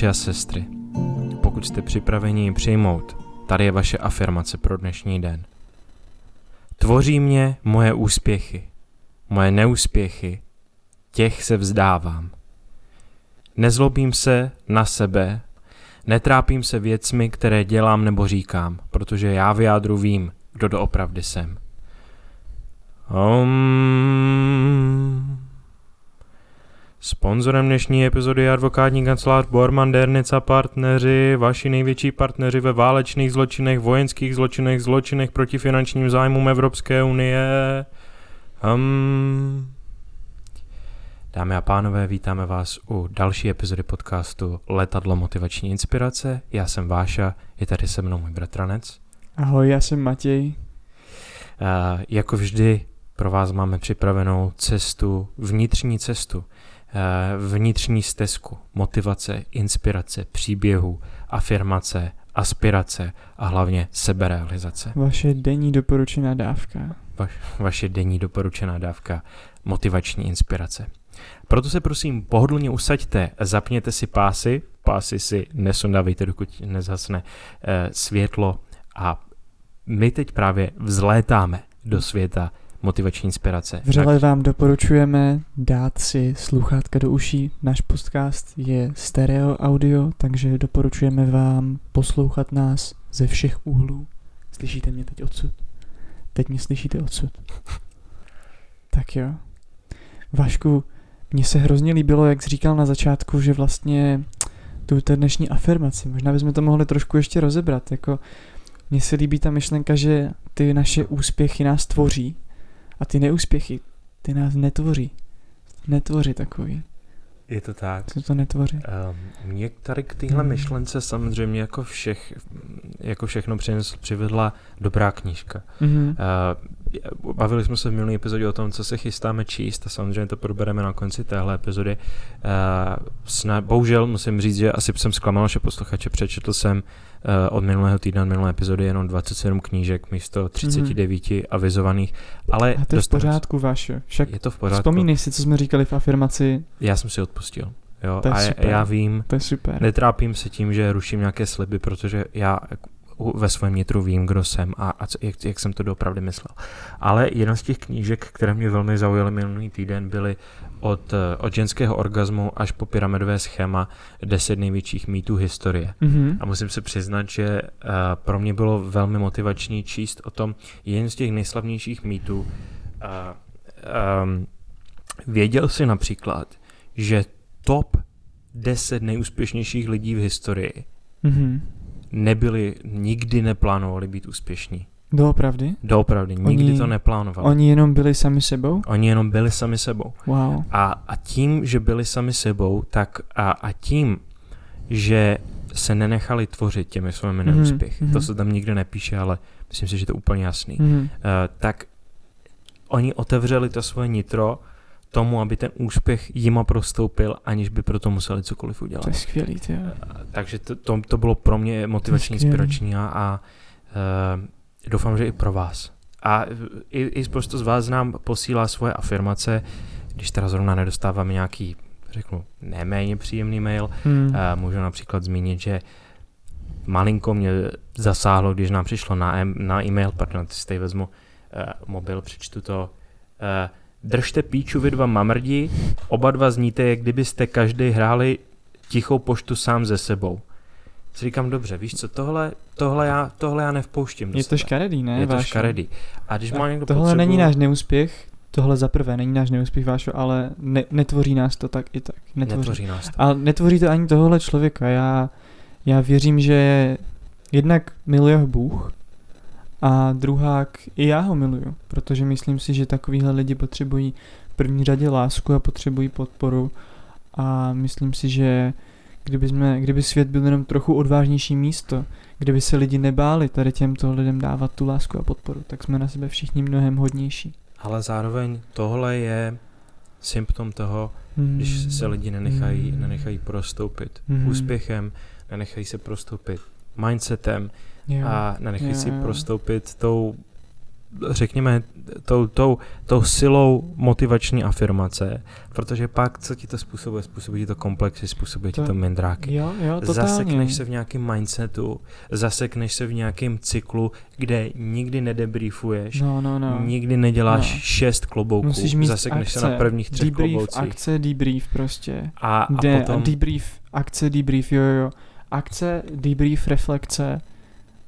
Bratři a sestry, pokud jste připraveni ji přijmout, tady je vaše afirmace pro dnešní den. Tvoří mě moje úspěchy, moje neúspěchy, těch se vzdávám. Nezlobím se na sebe, netrápím se věcmi, které dělám nebo říkám, protože já v jádru vím, kdo doopravdy jsem. Um... Sponzorem dnešní epizody je advokátní kancelář Borman Dernic a partneři, vaši největší partneři ve válečných zločinech, vojenských zločinech, zločinech proti finančním zájmům Evropské unie. Um, dámy a pánové, vítáme vás u další epizody podcastu Letadlo motivační inspirace. Já jsem Váša, je tady se mnou můj bratranec. Ahoj, já jsem Matěj. Uh, jako vždy pro vás máme připravenou cestu, vnitřní cestu, vnitřní stezku, motivace, inspirace, příběhu, afirmace, aspirace a hlavně seberealizace. Vaše denní doporučená dávka. Vaš, vaše denní doporučená dávka motivační inspirace. Proto se prosím pohodlně usaďte, zapněte si pásy, pásy si nesundávejte, dokud nezhasne e, světlo a my teď právě vzlétáme do světa motivační inspirace. Vřele vám doporučujeme dát si sluchátka do uší. Náš podcast je stereo audio, takže doporučujeme vám poslouchat nás ze všech úhlů. Slyšíte mě teď odsud? Teď mě slyšíte odsud. Tak jo. Vašku, mně se hrozně líbilo, jak jsi říkal na začátku, že vlastně tu dnešní afirmaci, možná bychom to mohli trošku ještě rozebrat, jako mně se líbí ta myšlenka, že ty naše úspěchy nás tvoří, a ty neúspěchy, ty nás netvoří. Netvoří takový. Je to tak. Co to netvoří? Um, mě tady k téhle hmm. myšlence samozřejmě jako, všech, jako všechno přinesl, přivedla dobrá knížka. Hmm. Uh, bavili jsme se v minulý epizodě o tom, co se chystáme číst a samozřejmě to probereme na konci téhle epizody. Uh, sna- bohužel musím říct, že asi jsem zklamal naše posluchače, přečetl jsem uh, od minulého týdne, od minulé epizody jenom 27 knížek místo 39 mm-hmm. avizovaných, ale... A to je v pořádku, vaše. Však je to v pořádku. Vzpomínej si, co jsme říkali v afirmaci. Já jsem si odpustil. Jo, to je a super. já vím, to je super. netrápím se tím, že ruším nějaké sliby, protože já ve svém nitru vím, kdo jsem a, a jak, jak jsem to doopravdy myslel. Ale jedna z těch knížek, které mě velmi zaujaly minulý týden, byly od, od ženského orgazmu až po pyramidové schéma 10 největších mýtů historie. Mm-hmm. A musím se přiznat, že uh, pro mě bylo velmi motivační číst o tom jeden z těch nejslavnějších mýtů. Uh, um, věděl si například, že top 10 nejúspěšnějších lidí v historii mm-hmm nebyli, nikdy neplánovali být úspěšní. Doopravdy? Doopravdy, nikdy oni, to neplánovali. Oni jenom byli sami sebou? Oni jenom byli sami sebou. Wow. A, a tím, že byli sami sebou, tak a, a tím, že se nenechali tvořit těmi svými mhm, neúspěchy, mm-hmm. to se tam nikde nepíše, ale myslím si, že to je úplně jasný, mm-hmm. uh, tak oni otevřeli to svoje nitro tomu, aby ten úspěch jima prostoupil, aniž by pro to museli cokoliv udělat. To je skvělý, tě. Takže to, to, to bylo pro mě motivační, inspirační a, a uh, doufám, že i pro vás. A i, i spoustu z vás nám posílá svoje afirmace, když teda zrovna nedostáváme nějaký, řeknu, neméně příjemný mail, hmm. uh, můžu například zmínit, že malinko mě zasáhlo, když nám přišlo na, na e-mail, pardon, teď vezmu uh, mobil, přečtu to, uh, Držte píču vy dva mamrdi, oba dva zníte, jak kdybyste každý hráli tichou poštu sám ze sebou. Si říkám, dobře, víš co, tohle, tohle, já, tohle já nevpouštím Je to škaredý, ne? Je Vášo? to škaredý. A když má někdo Tohle potřebu... není náš neúspěch, tohle za prvé není náš neúspěch, Vášo, ale ne, netvoří nás to tak i tak. Netvoří, netvoří nás to. A netvoří to ani tohle člověka. Já, já věřím, že jednak miluje Bůh, a druhák, i já ho miluju, protože myslím si, že takovýhle lidi potřebují v první řadě lásku a potřebují podporu a myslím si, že kdyby, jsme, kdyby svět byl jenom trochu odvážnější místo, kdyby se lidi nebáli tady těmto lidem dávat tu lásku a podporu, tak jsme na sebe všichni mnohem hodnější. Ale zároveň tohle je symptom toho, mm. když se lidi nenechají, mm. nenechají prostoupit mm. úspěchem, nenechají se prostoupit mindsetem, jo. a nenechají jo, si jo. prostoupit tou řekněme, tou, tou, tou silou motivační afirmace, protože pak, co ti to způsobuje, způsobuje ti to komplexy, způsobuje To- ti to mindráky. Jo, jo, totálně. Zasekneš se v nějakém mindsetu, zasekneš se v nějakém cyklu, kde nikdy nedebriefuješ, No, no, no. nikdy neděláš No. šest klobouků, Musíš mít zasekneš akce, se na prvních třech debrief, kloboukcích. akce, debrief prostě. A, a De, potom, debrief, akce, debrief, jo, jo, jo. Akce, debrief, reflexe.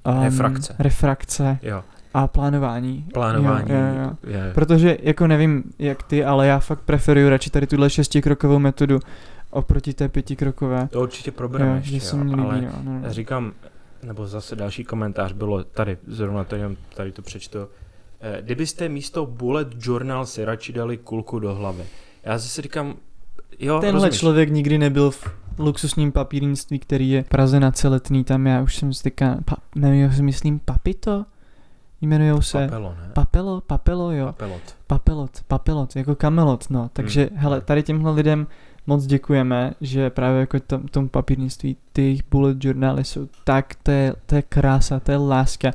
Um, Refrakce. Refrakce jo, a plánování. plánování Jo, jo, jo. je Protože, jako nevím, jak ty, ale já fakt preferuju radši tady tuhle šestikrokovou metodu oproti té pětikrokové. To určitě Jo, probereme ještě, že se jo, mi líbí, ale no, no, no. říkám, nebo zase další komentář bylo tady, zrovna tady, tady to přečtu. Eh, Kdybyste místo bullet journal si radši dali kulku do hlavy. Já zase říkám, jo, Tenhle rozumíš, člověk nikdy nebyl v luxusním papírnictví, který je v Praze na celetný, tam já už jsem styka, pa, jmenují se myslím Papito? Jmenujou se Papelo, ne? Papelo, Papelo, jo. Papelot. Papelot, papelot, jako kamelot, no. Takže, Hmm. hele, tady těmhle lidem moc děkujeme, že právě jako tom, tom papírnictví ty jejich bullet journály jsou tak, to je, to je krása, to je láska.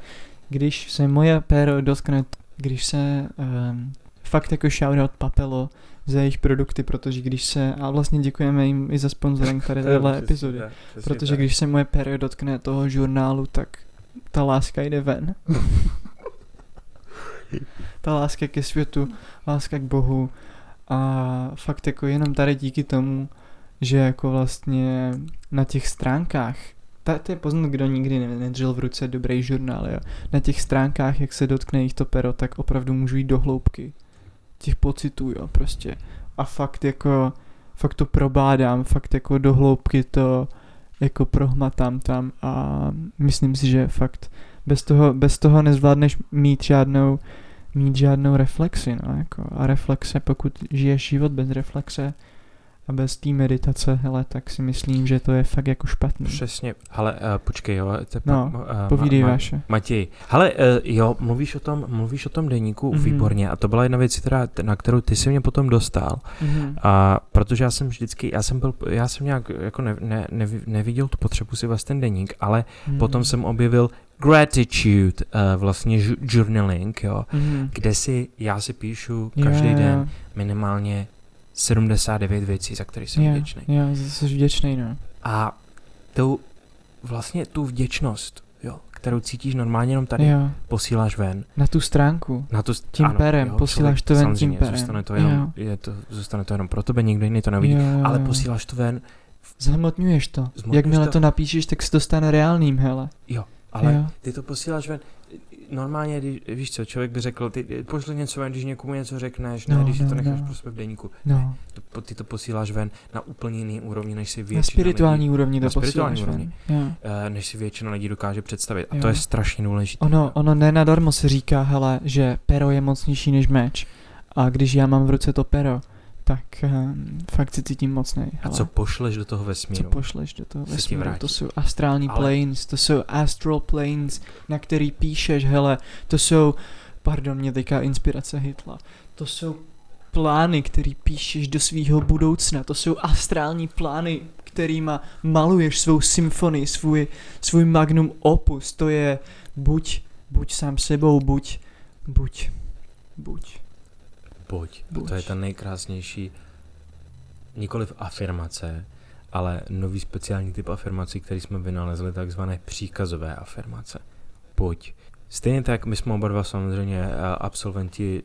Když se moje péro dotkne, když se um, fakt jako shoutout Papelo za jejich produkty, protože když se, a vlastně děkujeme jim i za sponsoring tady téhle epizody, tak, protože tak. když se moje péro dotkne toho žurnálu, tak ta láska jde ven. ta láska ke světu, láska k Bohu a fakt jako jenom tady díky tomu, že jako vlastně na těch stránkách, ta, to je poznat, kdo nikdy ne- nedržel v ruce dobrý žurnál, jo. Na těch stránkách, jak se dotkne jich to pero, tak opravdu můžu jít do hloubky těch pocitů, jo, prostě. A fakt jako, fakt to probádám, fakt jako do hloubky to jako prohmatám tam a myslím si, že fakt bez toho, bez toho nezvládneš mít žádnou mít žádnou reflexi, no, jako. A reflexe, pokud žiješ život bez reflexe a bez té meditace, hele, tak si myslím, že to je fakt jako špatný. Přesně, ale uh, počkej, jo, to je No, uh, Povídej ma, ma, vaše. Matěj, hele, uh, jo, mluvíš o tom, mluvíš o tom deníku, Mhm. mm-hmm. výborně, a to byla jedna věc, která, na kterou ty si mě potom dostal, Mhm. a protože já jsem vždycky, já jsem byl, já jsem nějak jako ne, ne, nevi- neviděl tu potřebu si vést ten deník, ale Mhm. potom jsem objevil gratitude, uh, vlastně journaling, jo, Mhm. kde si, já si píšu každý jo, den minimálně 79 věcí, za které jsem jo, vděčný. Jo, jsi vděčný, no. A tou, vlastně tu vděčnost, jo, kterou cítíš normálně jenom tady, Jo, posíláš ven. na tu stránku. Na to, Tím perem, posíláš to ven tím perem. Zůstane to, jenom, je to, zůstane to jenom pro tebe, nikdo jiný to nevidí. Jo, jo, ale jo. posíláš to ven, Zhmotňuješ to. Zhmotňuješ Jakmile to. to napíšeš, tak se to stane reálným, hele. ale Jo. ty to posíláš ven. Normálně, když, víš co, člověk by řekl, ty pošli něco ven, když někomu něco řekneš, ne, No, když si no, to necháš no. pro sebe v deníku. No, To, ty to posíláš ven na úplně jiný úrovni, než si na většina spirituální lidí, úrovni to na spirituální úrovni. ven. Eh, než si většina lidí dokáže představit. A Jo. to je strašně důležité. Ono, ono nenadarmo se říká, hele, že pero je mocnější než meč. A když já mám v ruce to pero, tak um, fakt se cítím mocnej. A co pošleš do toho co vesmíru? pošleš do toho vesmíru, to jsou astrální Ale- planes, to jsou astral planes, na který píšeš, hele, to jsou, pardon, mě teďka inspirace hitla, to jsou plány, který píšeš do svýho budoucna, to jsou astrální plány, kterýma maluješ svou symfonii, svůj, svůj magnum opus, to je buď, buď sám sebou, buď, buď, buď. Pojď. A Buď. to je ta nejkrásnější, nikoliv afirmace, ale nový speciální typ afirmací, který jsme vynalezli, takzvané příkazové afirmace. Pojď. Stejně tak, my jsme oba dva samozřejmě eh, absolventi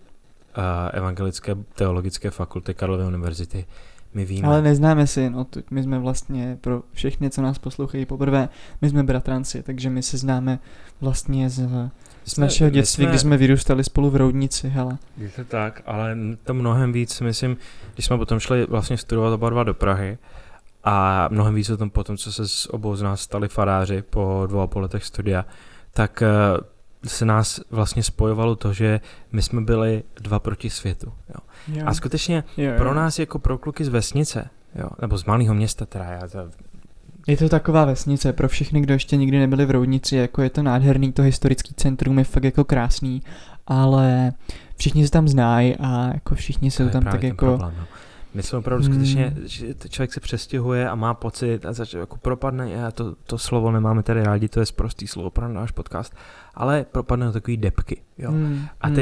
eh, Evangelické teologické fakulty Karlovy univerzity. My víme, Ale neznáme jen odtud, my jsme vlastně pro všechny, co nás poslouchají poprvé, my jsme bratranci, takže my se známe vlastně z, z jsme- našeho dětství, kdy jsme vyrůstali spolu v Roudnici, hele. Je to tak, ale to mnohem víc, myslím, když jsme potom šli vlastně studovat oba dva do Prahy a mnohem víc o tom potom, co se s obou z nás stali faráři po dvou a půl letech studia, tak eh, se nás vlastně spojovalo to, že my jsme byli dva proti světu. Jo. Jo. A skutečně jo, jo. pro nás jako pro kluky z vesnice, jo, nebo z malého města, teda já Je to taková vesnice pro všechny, kdo ještě nikdy nebyli v Roudnici, jako je to nádherný, to historický centrum je fakt jako krásný, ale všichni se tam znají a jako všichni jsou tam tak jako... problém, no. My jsme opravdu Hmm. skutečně, člověk se přestěhuje a má pocit a zač- jako propadne, já to, to slovo nemáme tady rádi, to je prostý slovo pro náš podcast, ale propadne do takový depky, jo. Hmm, A hmm.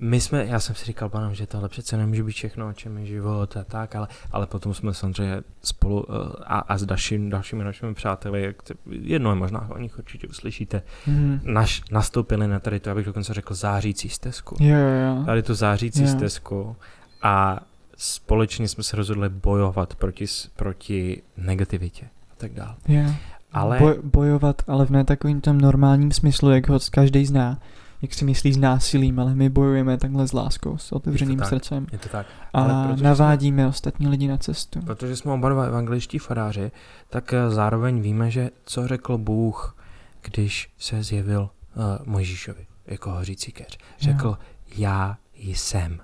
My jsme, já jsem si říkal, panem, že tohle přece nemůže být všechno, o čem je život a tak, ale, ale potom jsme samozřejmě spolu uh, a, a s dalším, dalšími našimi přáteli, jak te- jedno je možná, o nich určitě uslyšíte, Hmm. naš, nastoupili na tady to, já bych dokonce řekl, zářící stezku. Jo, jo, jo. Tady tu zářící Jo. stezku a společně jsme se rozhodli bojovat proti, proti negativitě a tak dále. Jo. Ale Boj, bojovat, ale v ne takovým tom normálním smyslu, jak ho každý zná. Jak si myslí s násilím, ale my bojujeme takhle s láskou, s otevřeným tak. srdcem. je to tak. Ale A navádíme ostatní lidi na cestu. Protože jsme oba dva evangeličtí faráři, tak eh, zároveň víme, že co řekl Bůh, když se zjevil uh, Mojžíšovi jako hořící keř. Řekl, já jsem.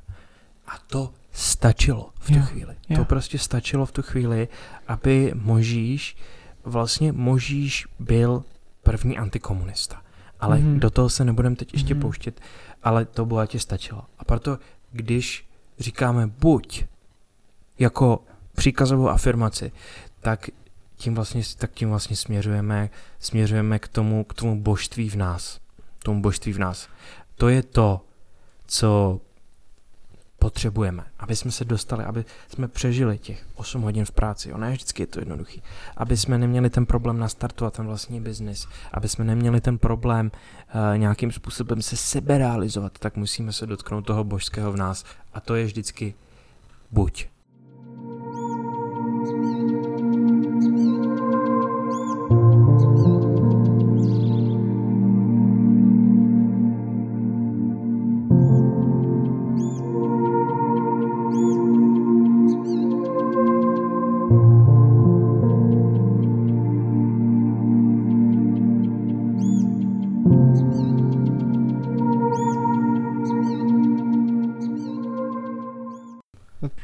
A to stačilo v tu Jo, chvíli. jo. To prostě stačilo v tu chvíli, aby Možíš, vlastně Možíš byl první antikomunista. Ale Mhm. do toho se nebudeme teď ještě Mhm. pouštět, ale to bohatě stačilo. A proto, když říkáme buď jako příkazovou afirmaci, tak tím vlastně, tak tím vlastně směřujeme, směřujeme k tomu, k tomu božství v nás. Tomu božství v nás. To je to, co potřebujeme, aby jsme se dostali, aby jsme přežili těch 8 hodin v práci. Ono je vždycky je to jednoduchý. Aby jsme neměli ten problém nastartovat ten vlastní biznis, aby jsme neměli ten problém uh, nějakým způsobem se seberealizovat, tak musíme se dotknout toho božského v nás. A to je vždycky buď.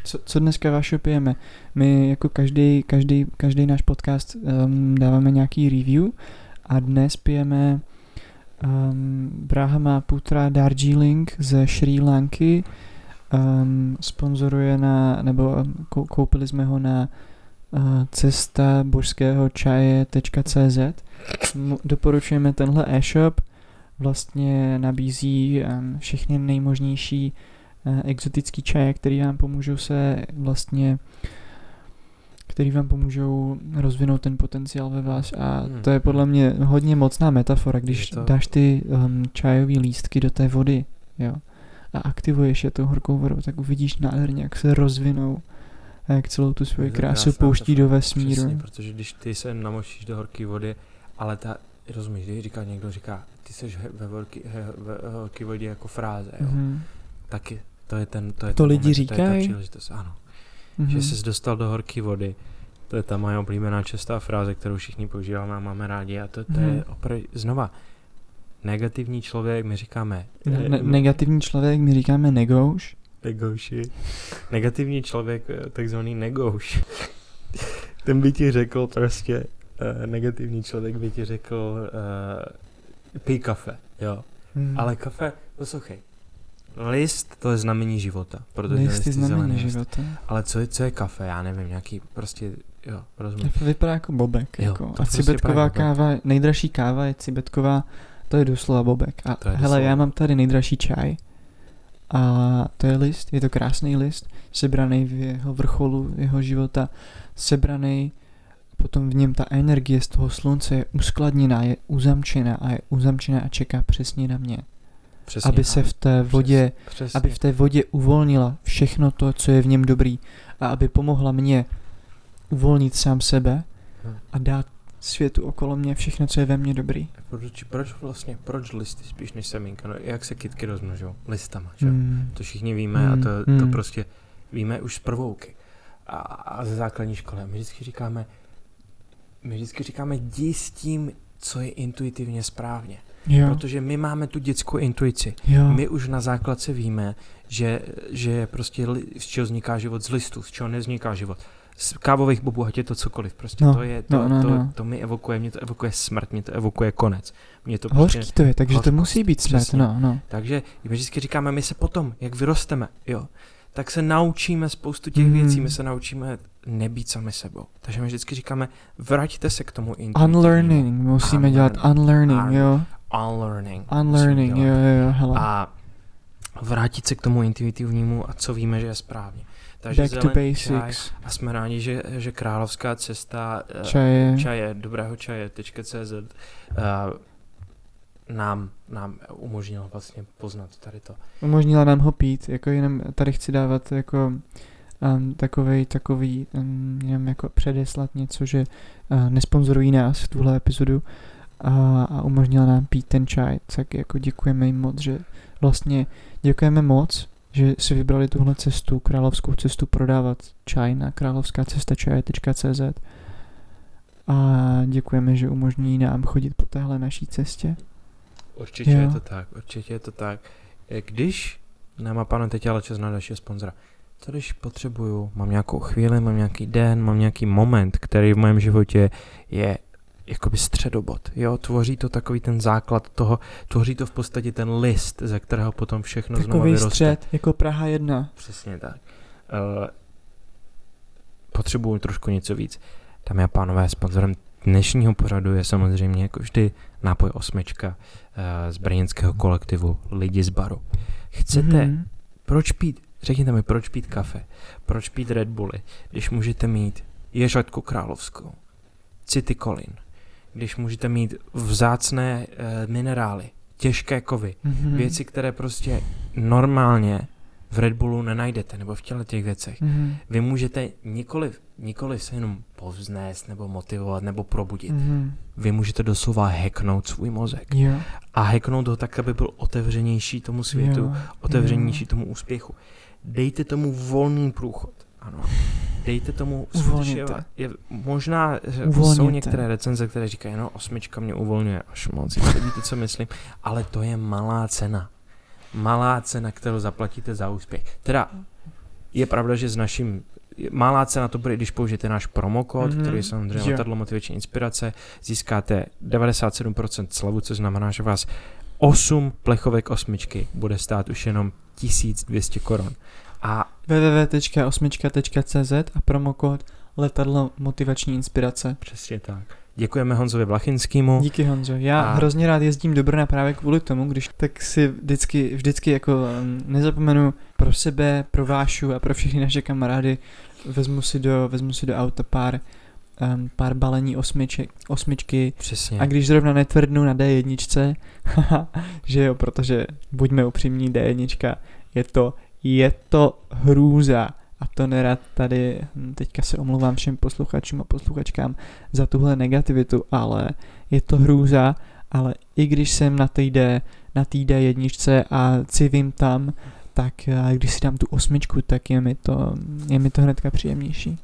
Co, co dneska vaše pijeme? My jako každý, každý, každý náš podcast um, dáváme nějaký review a dnes pijeme um, Brahma Putra Darjeeling ze Sri Lanky. Um, sponzoruje na, nebo um, kou- koupili jsme ho na uh, cesta božského čaje.cz Doporučujeme tenhle e-shop vlastně nabízí um, všechny nejmožnější exotický čaje, který vám pomůžou se vlastně který vám pomůžou rozvinout ten potenciál ve vás a Hmm. to je podle mě hodně mocná metafora, když to- dáš ty um, čajové lístky do té vody, jo, a aktivuješ je tou horkou vodou, tak uvidíš nádherně, jak se rozvinou a jak celou tu svoji krásu pouští do vesmíru. Přesně, protože když ty se namočíš do horké vody, ale ta, rozumíš, když říká někdo, říká, ty jsi ve, horké vodě jako fráze, jo, Mhm. taky to je ten, to je To ten lidi moment, to je ta říkají? příležitost, ano. Mhm. že jsi dostal do horké vody. To je ta moje oblíbená častá fráze, kterou všichni používáme a máme rádi. A to, to Mhm. je opravdu, znova, negativní člověk, my říkáme Ne- ne- negativní člověk, my říkáme negouš. negouši. Negativní člověk, eh, takzvaný negouš. Ten by ti řekl prostě, uh, negativní člověk by ti řekl, uh, pij kafe, jo. Hmm. Ale kafe, poslouchej, list to je znamení života, protože List je znamení života. Ale co je, co je kafe? Já nevím, nějaký prostě, jo, rozumím. To vypadá jako bobek. Jo, jako. A prostě cibetková jako káva, nejdražší káva je cibetková, to je doslova bobek. A hele, doslova. já mám tady nejdražší čaj. A to je list, je to krásný list, sebraný v jeho vrcholu jeho života, sebraný, potom v něm ta energie z toho slunce je uskladněná, je uzamčená a je uzamčená a čeká přesně na mě. Přesně, aby se v té vodě Přes, přesně. aby v té vodě uvolnila všechno to, co je v něm dobrý a aby pomohla mě uvolnit sám sebe Hm. a dát světu okolo mě všechno, co je ve mně dobrý. Proč, proč vlastně, proč listy spíš než semínka? No, jak se kytky rozmnožou? Listama, že? Mm. To všichni víme a Mm, to, to mm. prostě víme už z prvouky. A, a ze základní školy. My vždycky říkáme, my vždycky říkáme, jdi s tím, co je intuitivně správně. Jo, Protože my máme tu dětskou intuici. jo. My už na základce víme, že, že prostě li, z čeho vzniká život z listů, z čeho nevzniká život. Z kávových bobů, ať je to cokoliv. Prostě No, to je, to, no, no, to, no. to mi evokuje, mě to evokuje smrt, mě to evokuje konec. Mě to prostě, Hořký to je, takže to hořkost, musí být smrt, přesně. no, no. takže my vždycky říkáme, my se potom, jak vyrosteme, jo, tak se naučíme spoustu těch Mhm. věcí, my se naučíme nebýt sami sebou. Takže my vždycky říkáme, vraťte se k tomu intuitivnímu. Unlearning, musíme dělat unlearning, jo. Unlearning. Unlearning, jo, jo, jo, hele. A vrátit se k tomu intuitivnímu a co víme, že je správně. Takže Back to zelený čaj basics. a jsme rádi, že, že královská cesta eh, Čaje. čaje, dobrého čaje.cz uh, nám, nám umožnila vlastně poznat tady to. Umožnila nám ho pít, jako jenom tady chci dávat jako um, takovej, takový, um, jenom jako předeslat něco, že uh, nesponzorují nás v tuhle epizodu a, a umožnila nám pít ten čaj, tak jako děkujeme jim moc, že vlastně děkujeme moc, že si vybrali tuhle cestu, královskou cestu prodávat čaj na královská cesta čaje.cz a děkujeme, že umožní nám chodit po téhle naší cestě. Určitě Jo. je to tak, určitě je to tak. Eh, Když nemá pane teď ale čas na dalšího sponzora, co když potřebuju, mám nějakou chvíli, mám nějaký den, mám nějaký moment, který v mém životě je jakoby středobod, jo, tvoří to takový ten základ toho, tvoří to v podstatě ten list, ze kterého potom všechno znovu Takový vyroste. střed, jako Praha 1. Přesně tak. Uh, potřebuju trošku něco víc. Dámy a pánové, sponzorem dnešního pořadu je samozřejmě jako vždy nápoj osmička uh, z brněnského kolektivu Lidi z baru. Chcete, Mhm. proč pít, řekněte mi, proč pít kafe, proč pít Red Bully, když můžete mít ježatku královskou, City Colin, když můžete mít vzácné uh, minerály, těžké kovy, Mhm. věci, které prostě normálně v Red Bullu nenajdete, nebo v těle těch věcech. Mhm. Vy můžete nikoliv, nikoliv se jenom povznést, nebo motivovat, nebo probudit. Mhm. Vy můžete doslova hacknout svůj mozek. Jo. A hacknout ho tak, aby byl otevřenější tomu světu, jo. otevřenější tomu úspěchu. Dejte tomu volný průchod. Ano. Dejte tomu Uvolněte. je, možná že Uvolněte. jsou některé recenze, které říkají, no osmička mě uvolňuje až moc, jestli víte, co myslím, ale to je malá cena. Malá cena, kterou zaplatíte za úspěch. Teda je pravda, že s naším Malá cena to bude, když použijete náš promokód, Mhm. mm-hmm. který je samozřejmě Jo. letadlo motivační inspirace, získáte 97% slavu, což znamená, že vás 8 plechovek osmičky bude stát už jenom 1200 korun. A www.osmička.cz a promokód letadlo motivační inspirace. přesně tak. Děkujeme Honzovi Vlachinskému. Díky Honzo. Já A- hrozně rád jezdím do Brna právě kvůli tomu, když tak si vždycky, vždycky jako um, nezapomenu pro sebe, pro Vášu a pro všechny naše kamarády vezmu si do, vezmu si do auta pár, um, pár balení osmiček, osmičky Přesně. a když zrovna netvrdnu na D1, haha, že jo, protože buďme upřímní, D1 je to, je to hrůza. A to nerad tady, hm, teďka se omlouvám všem posluchačům a posluchačkám za tuhle negativitu, ale je to hrůza, ale i když jsem na té D, na té D1 a civím tam, tak a když si dám tu osmičku, tak je mi to, je mi to hnedka příjemnější.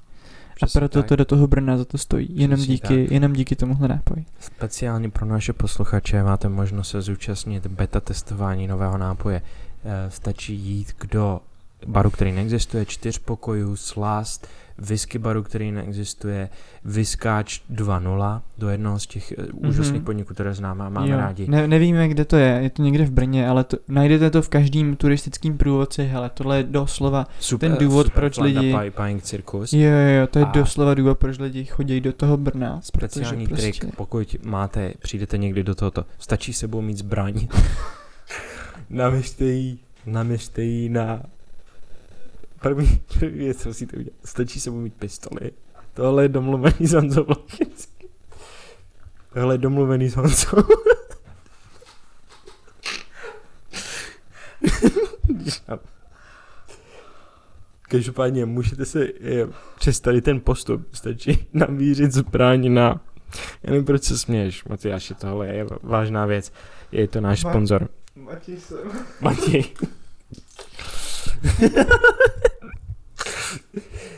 A Přesně proto tak. to do toho Brna za to stojí. Jenom Přesně díky, jenom díky tomuhle nápoji. Speciálně pro naše posluchače máte možnost se zúčastnit beta testování nového nápoje. Eh, Stačí jít do baru, který neexistuje, čtyř pokojů, Slast, whisky baru, který neexistuje, Viskáč 2.0, do jednoho z těch eh, úžasných podniků, které známe a máme Jo. rádi. Ne, nevíme, kde to je, je to někde v Brně, ale to, najdete to v každém turistickém průvodci, hele, tohle je doslova, Super, ten důvod, super proč lidi- Pie- Circus. jo, jo, jo, to je A- doslova důvod, proč lidi chodí do toho Brna, Speciální trik, prostě, pokud máte, přijdete někdy do tohoto, stačí sebou mít zbraň. naměřte jí, naměřte jí na první, první věc, co musíte udělat. Stačí sebou mít pistoli. Tohle je domluvený s Honzou. Tohle je domluvený s Honzou. Každopádně můžete se eh, přes tady ten postup stačí namířit zbraň na... Já nevím, proč se směješ, Matyáši, tohle je vážná věc. Je to náš sponzor. Matěj.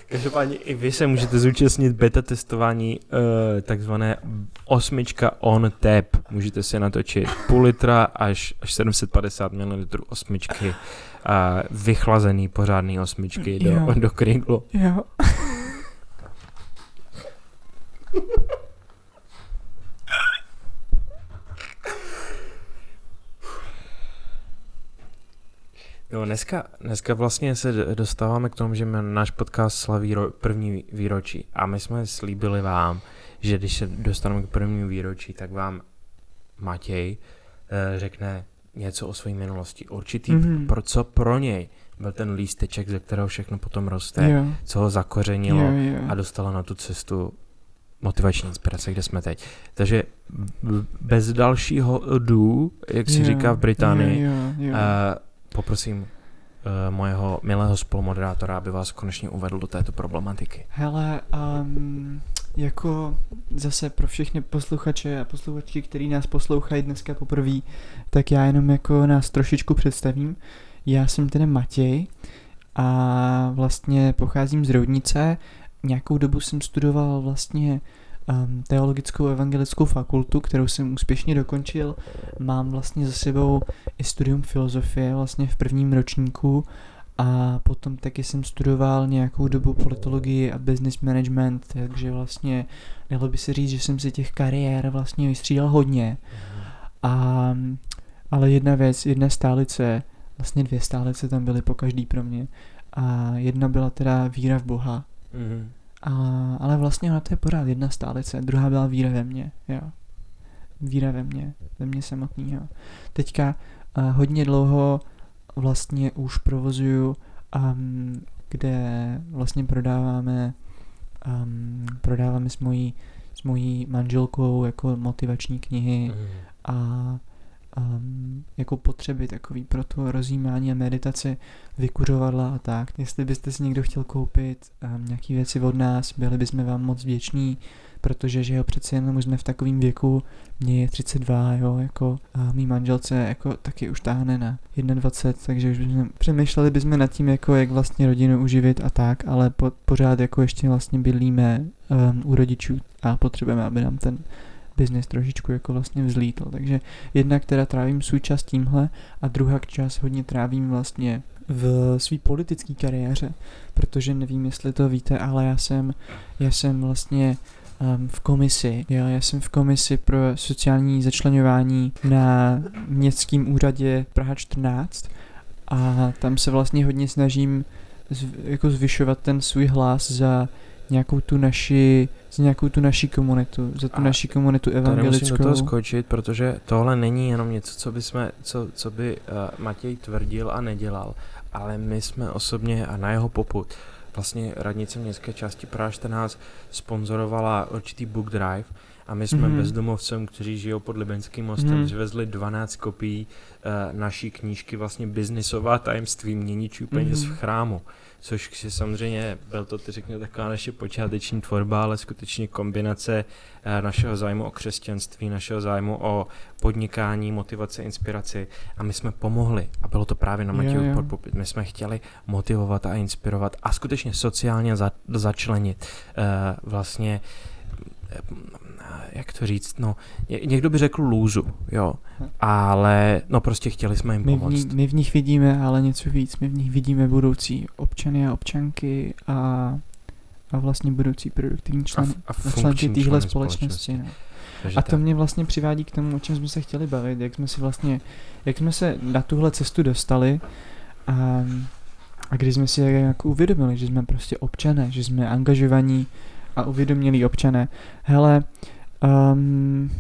Každopádně i vy se můžete zúčastnit beta testování uh, takzvané osmička on tap. Můžete si natočit půl litra až, až 750 ml osmičky a vychlazený pořádný osmičky do, Jo. do kringlu. jo, No dneska, dneska vlastně se dostáváme k tomu, že náš podcast slaví ro, první výročí a my jsme slíbili vám, že když se dostaneme k prvnímu výročí, tak vám Matěj uh, řekne něco o své minulosti. Určitý, mm-hmm. pro co pro něj byl ten lísteček, ze kterého všechno potom roste, jo. co ho zakořenilo jo, jo. a dostalo na tu cestu motivační inspirace, kde jsme teď. Takže bez dalšího dů, jak se jo, říká v Británii, jo, jo, jo. Uh, poprosím uh, mojeho milého spolumoderátora, aby vás konečně uvedl do této problematiky. Hele, um, jako zase pro všechny posluchače a posluchačky, který nás poslouchají dneska poprvé, tak já jenom jako nás trošičku představím. Já jsem tedy Matěj a vlastně pocházím z Roudnice. Nějakou dobu jsem studoval vlastně um, teologickou evangelickou fakultu, kterou jsem úspěšně dokončil. Mám vlastně za sebou i studium filozofie vlastně v prvním ročníku a potom taky jsem studoval nějakou dobu politologii a business management, takže vlastně dalo by se říct, že jsem si těch kariér vlastně vystřídal hodně. A, ale jedna věc, jedna stálice, vlastně dvě stálice tam byly po každý pro mě. A jedna byla teda víra v Boha. Mm-hmm. A, ale vlastně ona to je pořád jedna stálice, druhá byla víra ve mě, jo. Víra ve mě, ve mě samotného. Teďka uh, hodně dlouho vlastně už provozuju, um, kde vlastně prodáváme um, prodáváme s mojí, s mojí manželkou jako motivační knihy mm. a um, jako potřeby takový pro to rozjímání a meditaci, vykuřovadla a tak. Jestli byste si někdo chtěl koupit um, nějaký věci od nás, byli bychom vám moc vděční protože že jo, přeci jenom už jsme v takovém věku, mě je 32, jo, jako a mý manželce jako taky už táhne na 21, takže už bychom, přemýšleli bychom nad tím, jako jak vlastně rodinu uživit a tak, ale po, pořád jako ještě vlastně bydlíme um, u rodičů a potřebujeme, aby nám ten biznis trošičku jako vlastně vzlítl. Takže jedna, která trávím svůj čas tímhle a druhá čas hodně trávím vlastně v své politické kariéře, protože nevím, jestli to víte, ale já jsem, já jsem vlastně um, v komisi. Jo, já jsem v komisi pro sociální začlenování na městském úřadě Praha 14 a tam se vlastně hodně snažím zv, jako zvyšovat ten svůj hlas za nějakou tu naši, za nějakou tu naši komunitu, za tu a naši komunitu evangelickou. Tady musím do toho skočit, protože tohle není jenom něco, co by, jsme, co, co by uh, Matěj tvrdil a nedělal, ale my jsme osobně a na jeho poput vlastně radnice městské části Praha 14 sponzorovala určitý book drive a my jsme mm-hmm. bezdomovcem, kteří žijou pod Libenským mostem, mm-hmm. přivezli 12 kopií uh, naší knížky vlastně Biznisová tajemství měničů peněz mm-hmm. v chrámu což si samozřejmě byl to, ty řekněme, taková naše počáteční tvorba, ale skutečně kombinace eh, našeho zájmu o křesťanství, našeho zájmu o podnikání, motivace, inspiraci. A my jsme pomohli. A bylo to právě na Matěju podpopit. My jsme chtěli motivovat a inspirovat a skutečně sociálně za, začlenit uh, vlastně jak to říct, no, někdo by řekl lůzu, jo, ale no prostě chtěli jsme jim my pomoct. V ní, my v nich vidíme ale něco víc, my v nich vidíme budoucí občany a občanky a, a vlastně budoucí produktivní člen, a, a členky téhle společnosti. No. a to tak. mě vlastně přivádí k tomu, o čem jsme se chtěli bavit, jak jsme si vlastně, jak jsme se na tuhle cestu dostali a, a když jsme si jak uvědomili, že jsme prostě občané, že jsme angažovaní a uvědomělí občané. Hele, um,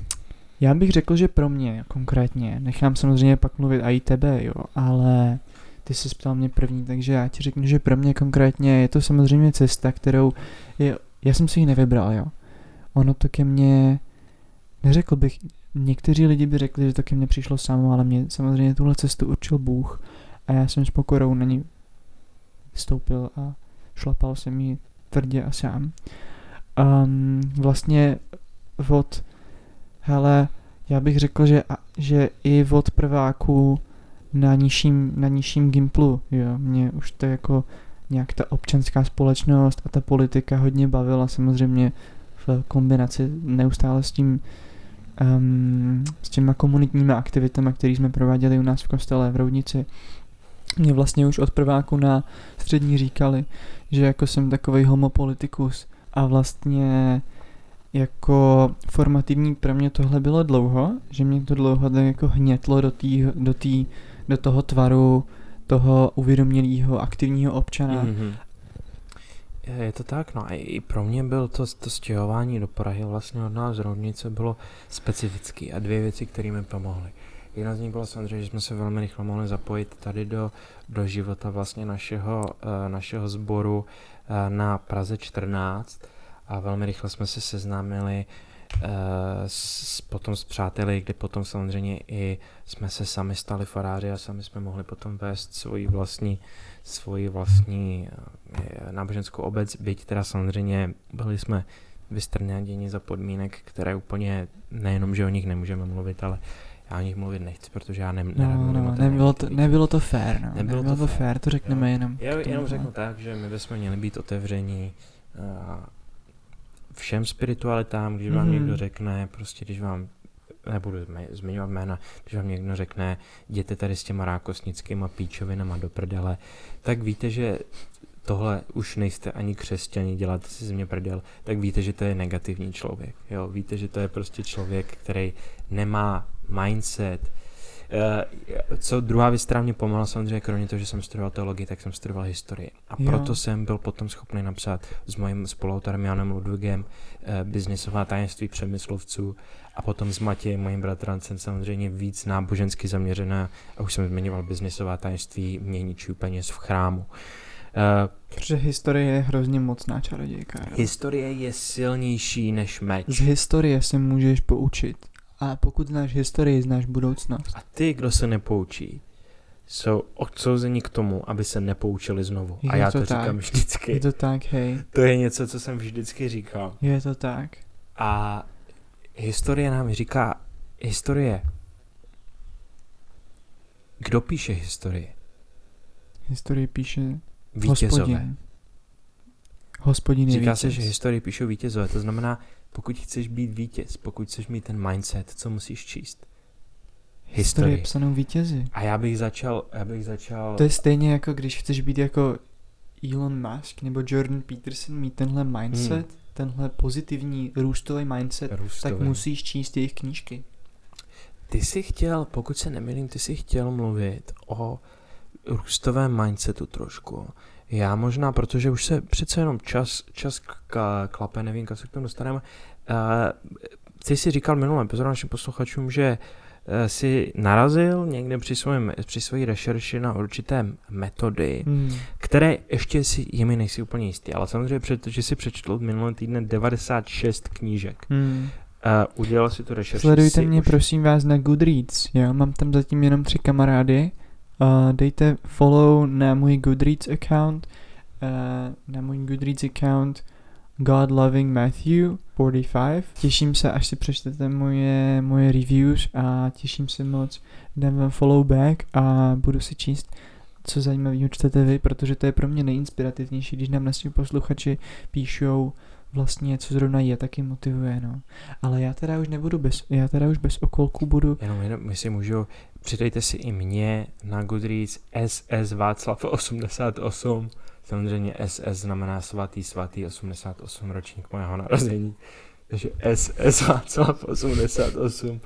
já bych řekl, že pro mě konkrétně, nechám samozřejmě pak mluvit i tebe, jo, ale ty jsi ptal mě první, takže já ti řeknu, že pro mě konkrétně je to samozřejmě cesta, kterou je, já jsem si ji nevybral, jo. Ono to ke mně, neřekl bych, někteří lidi by řekli, že to ke mně přišlo samo, ale mě samozřejmě tuhle cestu určil Bůh a já jsem s pokorou na ní vstoupil a šlapal jsem ji tvrdě a sám um, vlastně od, hele, já bych řekl, že, že i od prváku na nižším, na nižším gimplu, jo, mě už to jako nějak ta občanská společnost a ta politika hodně bavila samozřejmě v kombinaci neustále s tím um, s těma komunitními aktivitami, které jsme prováděli u nás v kostele v Roudnici. Mě vlastně už od prváku na střední říkali, že jako jsem takový homopolitikus, a vlastně jako formativní pro mě tohle bylo dlouho, že mě to dlouho tak jako hnětlo do, tý, do, tý, do toho tvaru toho uvědomělého aktivního občana. Mm-hmm. Je to tak, no a i pro mě byl to, to stěhování do Prahy vlastně od nás z Roudnice bylo specifický a dvě věci, které mi pomohly. Jedna z nich byla samozřejmě, že jsme se velmi rychle mohli zapojit tady do, do života vlastně našeho, uh, našeho sboru na Praze 14 a velmi rychle jsme se seznámili uh, s, potom s přáteli, kde potom samozřejmě i jsme se sami stali faráři a sami jsme mohli potom vést svoji vlastní, svoji vlastní uh, náboženskou obec, byť teda samozřejmě byli jsme vystrněni za podmínek, které úplně nejenom, že o nich nemůžeme mluvit, ale já o nich mluvit nechci, protože já ne, no, no, nebylo, to, nebylo to fér, no. nebylo, nebylo to, fér, fér, to řekneme jo. jenom. Já jenom řeknu tak, že my bychom měli být otevření uh, všem spiritualitám, když vám mm-hmm. někdo řekne, prostě když vám nebudu zmiňovat jména, když vám někdo řekne, jděte tady s těma rákosnickýma píčovinama do prdele, tak víte, že tohle už nejste ani křesťani, děláte si z mě prdel, tak víte, že to je negativní člověk. Jo? Víte, že to je prostě člověk, který nemá mindset. Uh, co druhá věc, která mě pomohla samozřejmě, kromě toho, že jsem studoval teologii, tak jsem studoval historii. A jo. proto jsem byl potom schopný napsat s mojím spoluautorem Janem Ludwigem uh, biznisová tajemství přemyslovců a potom s Matějem, mojím bratrancem, samozřejmě víc nábožensky zaměřená, a už jsem zmiňoval biznisová tajemství měničů peněz v chrámu. Uh, Protože historie je hrozně mocná čarodějka. Jo? Historie je silnější než meč. Z historie se můžeš poučit. A pokud znáš historii, znáš budoucnost. A ty, kdo se nepoučí, jsou odsouzeni k tomu, aby se nepoučili znovu. Je a já to, to říkám vždycky. Je to tak, hej. To je něco, co jsem vždycky říkal. Je to tak. A historie nám říká, historie. Kdo píše historii? Historii píše Vítězové. Hospodin. Hospodin je Říká vítěz. se, že historii píšou vítězové. To znamená, pokud chceš být vítěz, pokud chceš mít ten mindset, co musíš číst? Historii. je psanou vítězi. A já bych začal, já bych začal... To je stejně jako když chceš být jako Elon Musk nebo Jordan Peterson, mít tenhle mindset, hmm. tenhle pozitivní růstový mindset, růstový. tak musíš číst jejich knížky. Ty jsi chtěl, pokud se nemýlím, ty jsi chtěl mluvit o růstovém mindsetu trošku. Já možná, protože už se přece jenom čas, čas klape, nevím, kam se k tomu dostaneme. Uh, ty jsi říkal minulé pozor našim posluchačům, že uh, si narazil někde při, svém, při své rešerši na určité metody, hmm. které ještě si jimi nejsi úplně jistý, ale samozřejmě, protože si přečetl minulý týden 96 knížek. Hmm. Uh, udělal si tu rešerši. Sledujte mě, už... prosím vás, na Goodreads. Já mám tam zatím jenom tři kamarády Uh, dejte follow na můj Goodreads account, uh, na můj Goodreads account God Loving Matthew 45. Těším se, až si přečtete moje, moje reviews a těším se moc, dám vám follow back a budu si číst, co zajímavého čtete vy, protože to je pro mě nejinspirativnější, když nám naši posluchači píšou vlastně, co zrovna je, taky motivuje, no. Ale já teda už nebudu bez, já teda už bez okolku budu... Jenom, jenom my si můžu, přidejte si i mě na Goodreads SS Václav 88, samozřejmě SS znamená svatý, svatý 88 ročník mého narození. Takže SS Václav 88.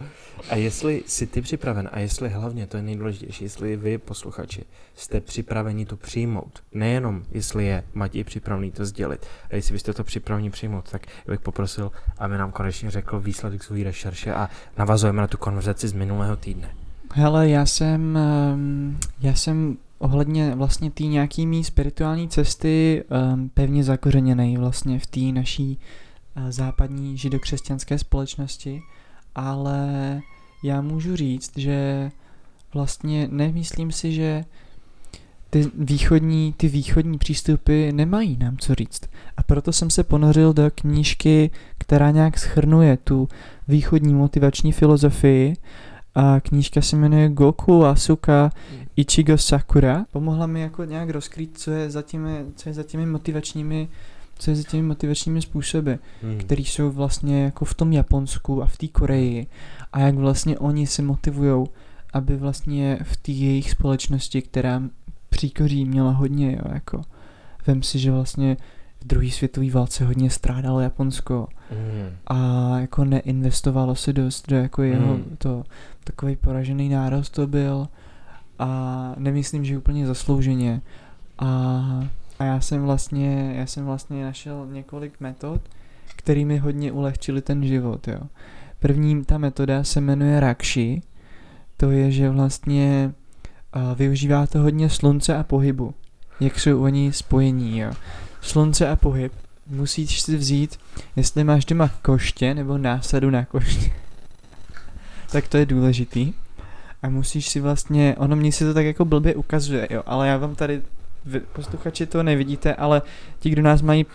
A jestli jsi ty připraven, a jestli hlavně, to je nejdůležitější, jestli vy, posluchači, jste připraveni to přijmout, nejenom jestli je Matěj připravený to sdělit, a jestli byste to připraveni přijmout, tak bych poprosil, aby nám konečně řekl výsledek své rešerše a navazujeme na tu konverzaci z minulého týdne. Hele, já jsem, ehm, já jsem ohledně vlastně té nějaký mý spirituální cesty um, pevně zakořeněný vlastně v té naší uh, západní židokřesťanské společnosti, ale já můžu říct, že vlastně nemyslím si, že ty východní, ty východní přístupy nemají nám co říct. A proto jsem se ponořil do knížky, která nějak schrnuje tu východní motivační filozofii a knížka se jmenuje Goku Asuka Ichigo Sakura. Pomohla mi jako nějak rozkrýt, co je za těmi, co je za těmi motivačními co je za těmi motivačními způsoby, hmm. které jsou vlastně jako v tom Japonsku a v té Koreji a jak vlastně oni se motivují, aby vlastně v té jejich společnosti, která příkoří měla hodně, jo, jako vem si, že vlastně v druhé světové válce hodně strádalo Japonsko mm. a jako neinvestovalo se dost do jako jeho mm. to takový poražený nárost to byl a nemyslím, že úplně zaslouženě. A, a já jsem vlastně, já jsem vlastně našel několik metod, který mi hodně ulehčili ten život, jo. První ta metoda se jmenuje Rakshi, to je, že vlastně uh, využívá to hodně slunce a pohybu, jak jsou oni spojení, jo. Slunce a pohyb, musíš si vzít, jestli máš doma koště nebo násadu na koště, tak to je důležitý. A musíš si vlastně, ono mě se to tak jako blbě ukazuje, jo, ale já vám tady vy, posluchači to nevidíte, ale ti, kdo nás mají uh,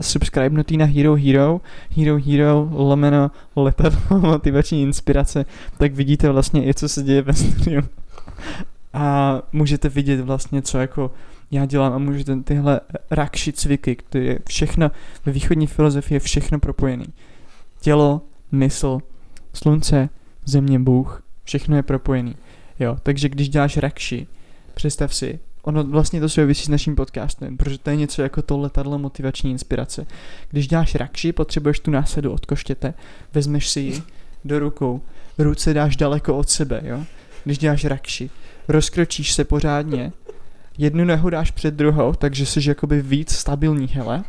subscribenutý na Hero Hero, Hero Hero lomeno letadlo motivační inspirace, tak vidíte vlastně i co se děje ve studiu. A můžete vidět vlastně, co jako já dělám a můžete tyhle rakši cviky, které je všechno, ve východní filozofii je všechno propojený. Tělo, mysl, slunce, země, Bůh, všechno je propojený. Jo, takže když děláš rakši, představ si, ono vlastně to souvisí s naším podcastem, protože to je něco jako to letadlo motivační inspirace. Když děláš rakši, potřebuješ tu násadu od koštěte, vezmeš si ji do rukou, ruce dáš daleko od sebe, jo. Když děláš rakši, rozkročíš se pořádně, jednu nohu dáš před druhou, takže jsi jakoby víc stabilní, hele.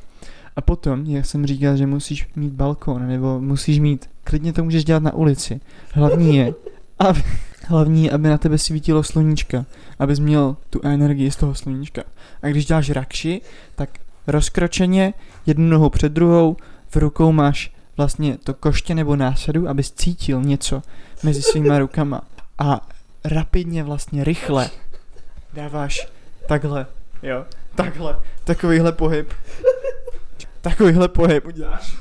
A potom, jak jsem říkal, že musíš mít balkon, nebo musíš mít, klidně to můžeš dělat na ulici. Hlavní je, aby, hlavní, aby na tebe svítilo sluníčka, abys měl tu energii z toho sluníčka. A když děláš rakši, tak rozkročeně, jednu nohu před druhou, v rukou máš vlastně to koště nebo násadu, abys cítil něco mezi svýma rukama. A rapidně vlastně, rychle dáváš takhle, jo, takhle, takovýhle pohyb. Takovýhle pohyb uděláš.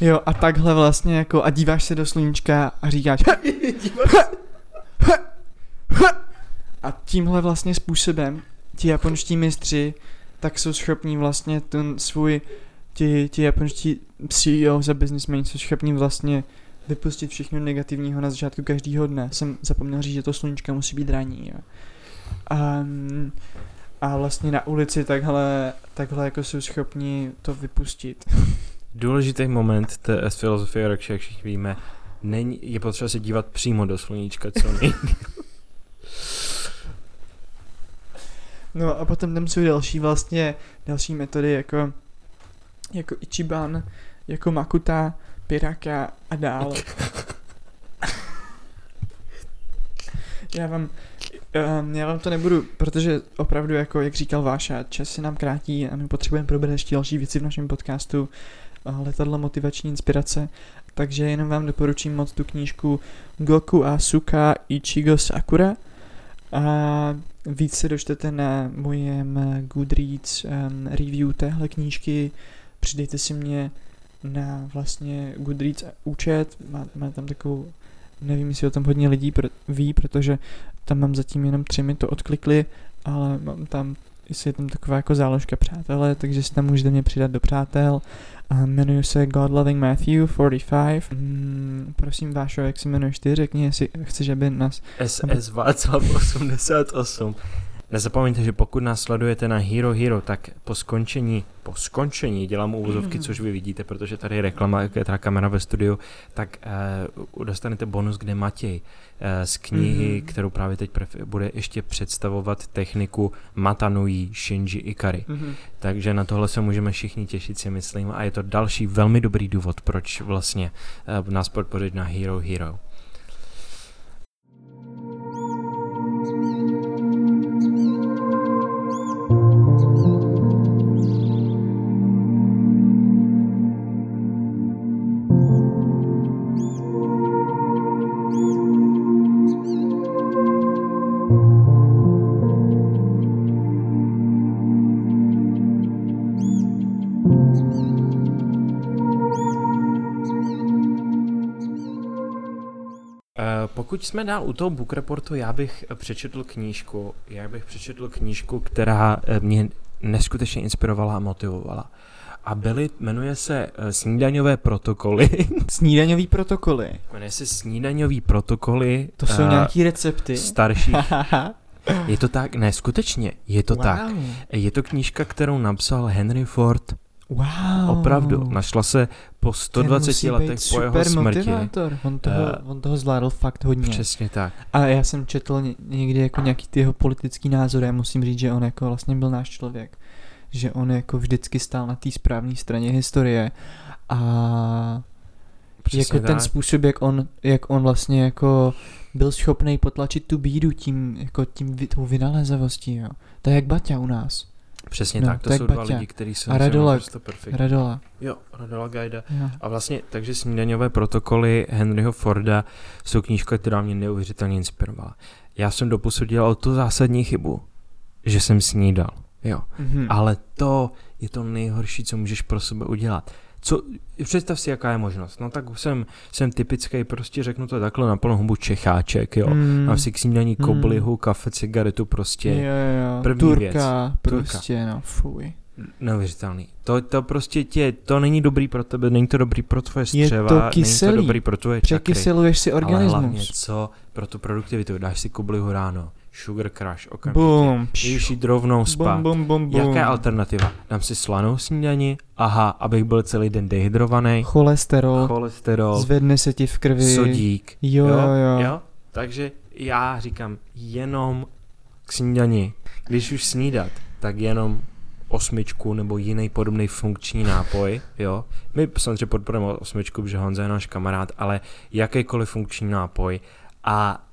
Jo, a takhle vlastně jako a díváš se do sluníčka a říkáš a tímhle vlastně způsobem ti japonští mistři tak jsou schopní vlastně ten svůj ti, ti japonští CEO za businessmen jsou schopní vlastně vypustit všechno negativního na začátku každého dne. Jsem zapomněl říct, že to sluníčka musí být raní. Jo. A, a vlastně na ulici takhle, takhle jako jsou schopni to vypustit. Důležitý moment té filozofie Rakši, jak všichni víme, není, je potřeba se dívat přímo do sluníčka, co nej. No a potom tam jsou další vlastně, další metody jako, jako Ichiban, jako Makuta, Piraka a dál. já vám, um, já vám to nebudu, protože opravdu, jako jak říkal Váša, čas se nám krátí a my potřebujeme probrat ještě další věci v našem podcastu letadlo motivační inspirace, takže jenom vám doporučím moc tu knížku Goku a Suka Ichigo Sakura. A víc se dočtete na mojem Goodreads um, review téhle knížky, přidejte si mě na vlastně Goodreads účet, má, má tam takovou, nevím, jestli o tom hodně lidí pr- ví, protože tam mám zatím jenom tři mi to odklikli, ale mám tam, jestli je tam taková jako záložka přátelé, takže si tam můžete mě přidat do přátel a jmenuji se God Loving Matthew 45. Mm, prosím Vášo, jak se jmenuješ ty, řekni, jestli chceš, aby nás... SS Václav 88. Nezapomeňte, že pokud nás sledujete na Hero Hero, tak po skončení, po skončení dělám úvozovky, mm. což vy vidíte, protože tady je reklama, je ta kamera ve studiu, tak uh, dostanete bonus, kde Matěj uh, z knihy, mm. kterou právě teď pref- bude ještě představovat techniku Matanui Shinji Ikari. Mm. Takže na tohle se můžeme všichni těšit, si myslím, a je to další velmi dobrý důvod, proč vlastně uh, nás podpořit na Hero Hero. Pokud jsme dál u toho book reportu, já bych přečetl knížku, já bych přečetl knížku, která eh, mě neskutečně inspirovala a motivovala. A byly, jmenuje se uh, Snídaňové protokoly. Snídaňové protokoly? Jmenuje se Snídaňové protokoly. To jsou uh, nějaký recepty? Starší. je to tak? Ne, skutečně, je to wow. tak. Je to knížka, kterou napsal Henry Ford Wow. Opravdu. Našla se po 120 letech po jeho smrti. Motivátor. On toho, uh, on toho zvládl fakt hodně. Přesně tak. A já jsem četl někdy jako nějaký ty jeho politický názory a musím říct, že on jako vlastně byl náš člověk. Že on jako vždycky stál na té správné straně historie a Přesně jako tak. ten způsob, jak on, jak on vlastně jako byl schopný potlačit tu bídu tím, jako tím, tou vynalézavostí, jo. To je jak Baťa u nás. Přesně no, tak, to, to jsou Baťa. dva lidi, kteří jsou a Radola, perfektní. Radola. Jo, Radola Gajda. Jo. A vlastně, takže snídaňové protokoly Henryho Forda jsou knížka, která mě neuvěřitelně inspirovala. Já jsem doposud dělal tu zásadní chybu, že jsem snídal. Jo. Mm-hmm. Ale to je to nejhorší, co můžeš pro sebe udělat co, představ si, jaká je možnost. No tak jsem, jsem typický, prostě řeknu to takhle na plnou hubu Čecháček, jo. Mm. Mám si k snídaní mm. koblihu, kafe, cigaretu, prostě jo, jo. první Turka, věc. prostě, Turka. no fuj. Neuvěřitelný. To, to prostě tě, to není dobrý pro tebe, není to dobrý pro tvoje střeva, je to kyselý. není to dobrý pro tvoje čakry. Překyseluješ si organismus. Ale hlavně co pro tu produktivitu, dáš si koblihu ráno, Sugar Crush, okamžitě. Boom. Jdeš jít rovnou spát. Boom, boom, boom, boom. Jaká je alternativa? Dám si slanou snídani, aha, abych byl celý den dehydrovaný. Cholesterol. Cholesterol. Zvedne se ti v krvi. Sodík. Jo, jo, jo. jo? Takže já říkám, jenom k snídani. Když už snídat, tak jenom osmičku nebo jiný podobný funkční nápoj, jo. My samozřejmě podporujeme osmičku, protože Honza je náš kamarád, ale jakýkoliv funkční nápoj a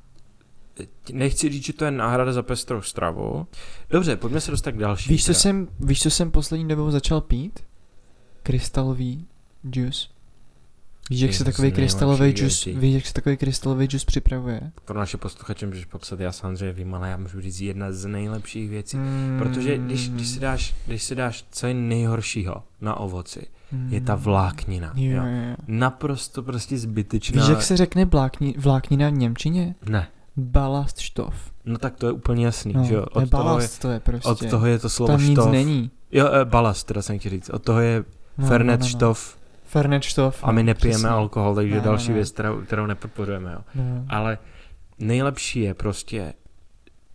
nechci říct, že to je náhrada za pestrou stravu. Dobře, pojďme se dostat k další. Víš, co jsem, víš, co jsem poslední dobou začal pít? Krystalový juice. Víš, jak se takový krystalový juice, víš, jak se takový krystalový juice připravuje? Pro naše posluchače můžeš popsat, já samozřejmě vím, ale já můžu říct jedna z nejlepších věcí. Mm. Protože když, když, si dáš, když si dáš co je nejhoršího na ovoci, mm. je ta hmm. vláknina. Jo, jo. Jo. Naprosto prostě zbytečná. Víš, jak se řekne vlákni, vláknina v Němčině? Ne. Balaststoff. No tak to je úplně jasný, no, že jo? Od balast toho je, to je prostě. Od toho je to slovo Tam nic štof. není. Jo, e, balast, teda jsem chtěl říct. Od toho je no, Fernetstoff. No, no, no. Fernetstoff. A my no, nepijeme přesně. alkohol, takže no, další no, věc, kterou, kterou nepodporujeme, jo. No. Ale nejlepší je prostě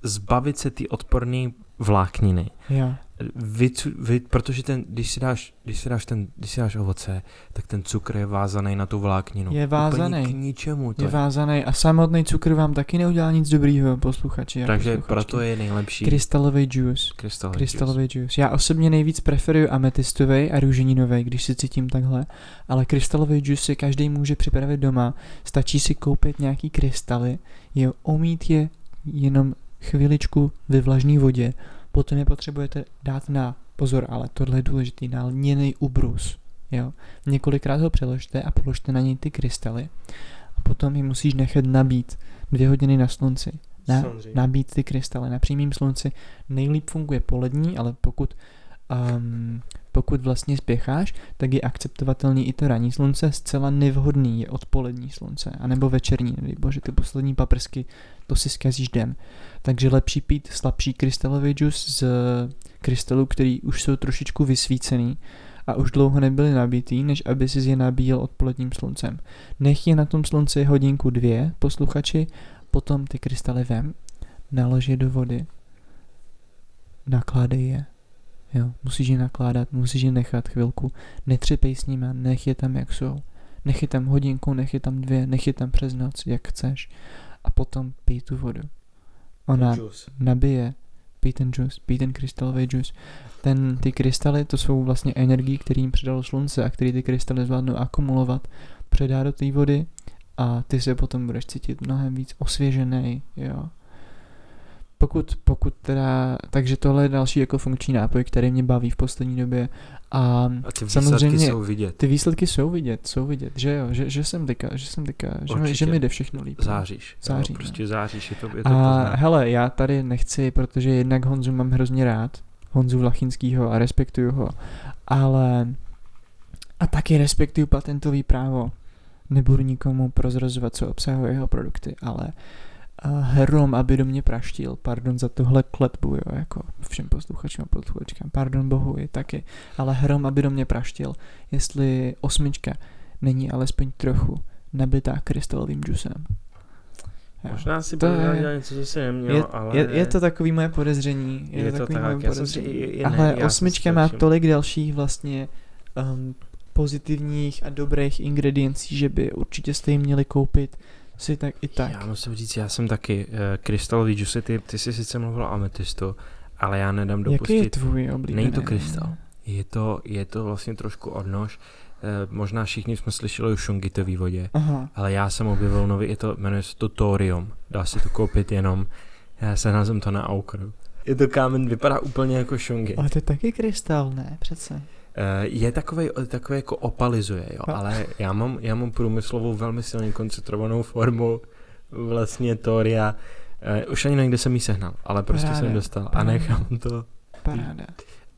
zbavit se ty odporné vlákniny. Jo vy, vy, protože ten, když si dáš, když si dáš ten, když si dáš ovoce, tak ten cukr je vázaný na tu vlákninu. Je vázaný. k ničemu. To je, je vázaný a samotný cukr vám taky neudělá nic dobrýho, posluchači. Takže proto je nejlepší. Krystalový juice. Krystalový, Krystalový juice. juice. Já osobně nejvíc preferuji ametistový a růženinový, když si cítím takhle, ale krystalový juice si každý může připravit doma. Stačí si koupit nějaký krystaly, je omít je jenom chviličku ve vlažné vodě, Potom je potřebujete dát na, pozor, ale tohle je důležitý, na lněný ubrus. Jo? Několikrát ho přeložte a položte na něj ty krystaly. A potom ji musíš nechat nabít dvě hodiny na slunci. Na, nabít ty krystaly na přímém slunci. Nejlíp funguje polední, ale pokud um, pokud vlastně spěcháš, tak je akceptovatelný i to ranní slunce, zcela nevhodný je odpolední slunce, anebo večerní, nebo ty poslední paprsky, to si zkazíš den. Takže lepší pít slabší krystalový džus z krystalů, který už jsou trošičku vysvícený a už dlouho nebyly nabitý, než aby si je nabíjel odpoledním sluncem. Nech je na tom slunci hodinku dvě, posluchači, potom ty krystaly vem, nalož je do vody, nakládej je Jo, musíš je nakládat, musíš je nechat chvilku, netřepej s nimi, nech je tam jak jsou. Nech je tam hodinku, nech je tam dvě, nech je tam přes noc, jak chceš. A potom pij tu vodu. Ona nabije, pij ten juice, pij ten krystalový juice. Ten, ty krystaly, to jsou vlastně energie, které jim předalo slunce a které ty krystaly zvládnou akumulovat, předá do té vody a ty se potom budeš cítit mnohem víc osvěžený, jo pokud, pokud teda, takže tohle je další jako funkční nápoj, který mě baví v poslední době a, a ty samozřejmě jsou vidět. Ty výsledky jsou vidět, jsou vidět, že jo, že, že jsem tyka, že jsem tyka, že, mi, že mi jde všechno líp. Záříš, Září, jo, prostě záříš, je to, je to A hele, já tady nechci, protože jednak Honzu mám hrozně rád, Honzu Vlachinskýho a respektuju ho, ale a taky respektuju patentový právo. Nebudu nikomu prozrazovat, co obsahuje jeho produkty, ale hrom, aby do mě praštil, pardon za tohle kletbu, jo, jako všem posluchačům a posluchačkám, pardon bohu i taky, ale hrom, aby do mě praštil, jestli osmička není alespoň trochu nabitá krystalovým džusem. Jo. Možná si to je, něco, co jsem neměl, je, ale... Je, je to takový moje podezření. Je, je to takový tak, moje podezření. Si, ale osmička má tolik dalších vlastně um, pozitivních a dobrých ingrediencí, že by určitě jste jim měli koupit si tak i tak. Já musím říct, já jsem taky uh, krystalový džusy, ty, ty jsi sice mluvil o ametystu, ale já nedám dopustit. Jaký je tvůj oblíbený? Není to krystal. Je to, je to vlastně trošku odnož. Eh, možná všichni jsme slyšeli o šungitový vodě, Aha. ale já jsem objevil nový, je to, jmenuje se to Thorium. Dá se to koupit jenom, já se názvem to na Aukru. Je to kámen, vypadá úplně jako šungy. Ale to je taky krystal, ne? Přece. Eh, je takový, takový jako opalizuje, jo, No. ale já mám, já mám průmyslovou velmi silně koncentrovanou formu vlastně Thoria. Eh, Už ani nevím, kde jsem jí sehnal, ale prostě Paráda, jsem dostal a paráda. nechám to. Paráda.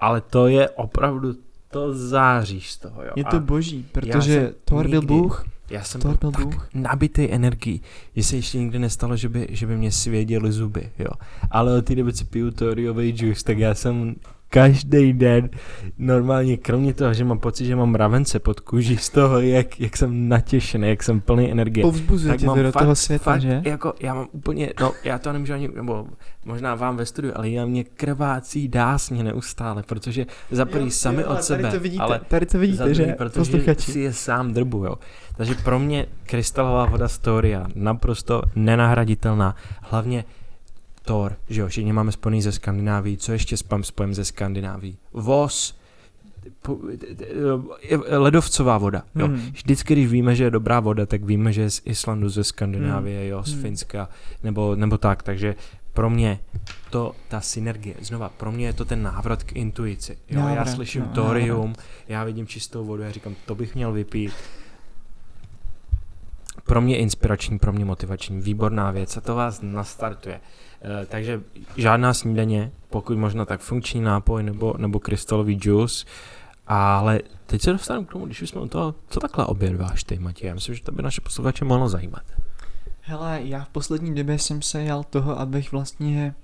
Ale to je opravdu, to záříš z toho, jo. Je A to boží, jsem protože Thor byl Bůh, já jsem Thor byl tak Bůh. nabitý energií, že se ještě nikdy nestalo, že by, že by mě svěděly zuby, jo. Ale od té doby, co piju Thoriový juice, tak já jsem každý den normálně, kromě toho, že mám pocit, že mám mravence pod kůží z toho, jak, jak jsem natěšený, jak jsem plný energie. povzbuzuje tě to do fakt- toho světa, fakt, že? Jako, já mám úplně, no, já to nemůžu ani, nebo možná vám ve studiu, ale já mě krvácí dásně neustále, protože za prvý sami od sebe, tady to vidíte, ale tady to vidíte, druhý, že? protože Posluchači. si je sám drbu, jo. Takže pro mě krystalová voda Storia naprosto nenahraditelná. Hlavně Thor, že jo, všichni máme spojený ze Skandinávií, co ještě spam spojem ze Skandinávií? Vos, ledovcová voda, jo. Hmm. Vždycky, když víme, že je dobrá voda, tak víme, že je z Islandu, ze Skandinávie, jo, z Hmm. Finska, nebo, nebo tak, takže pro mě to, ta synergie, znova, pro mě je to ten návrat k intuici. Jo, já Návrat, slyším no, thorium, já vidím čistou vodu, já říkám, to bych měl vypít. Pro mě inspirační, pro mě motivační, výborná věc a to vás nastartuje. E, takže žádná snídaně, pokud možno tak funkční nápoj nebo, nebo krystalový juice, ale teď se dostanu k tomu, když už jsme u toho, co takhle obědváš ty, Matěj? Já myslím, že to by naše posluchače mohlo zajímat. Hele, já v poslední době jsem se jal toho, abych vlastně,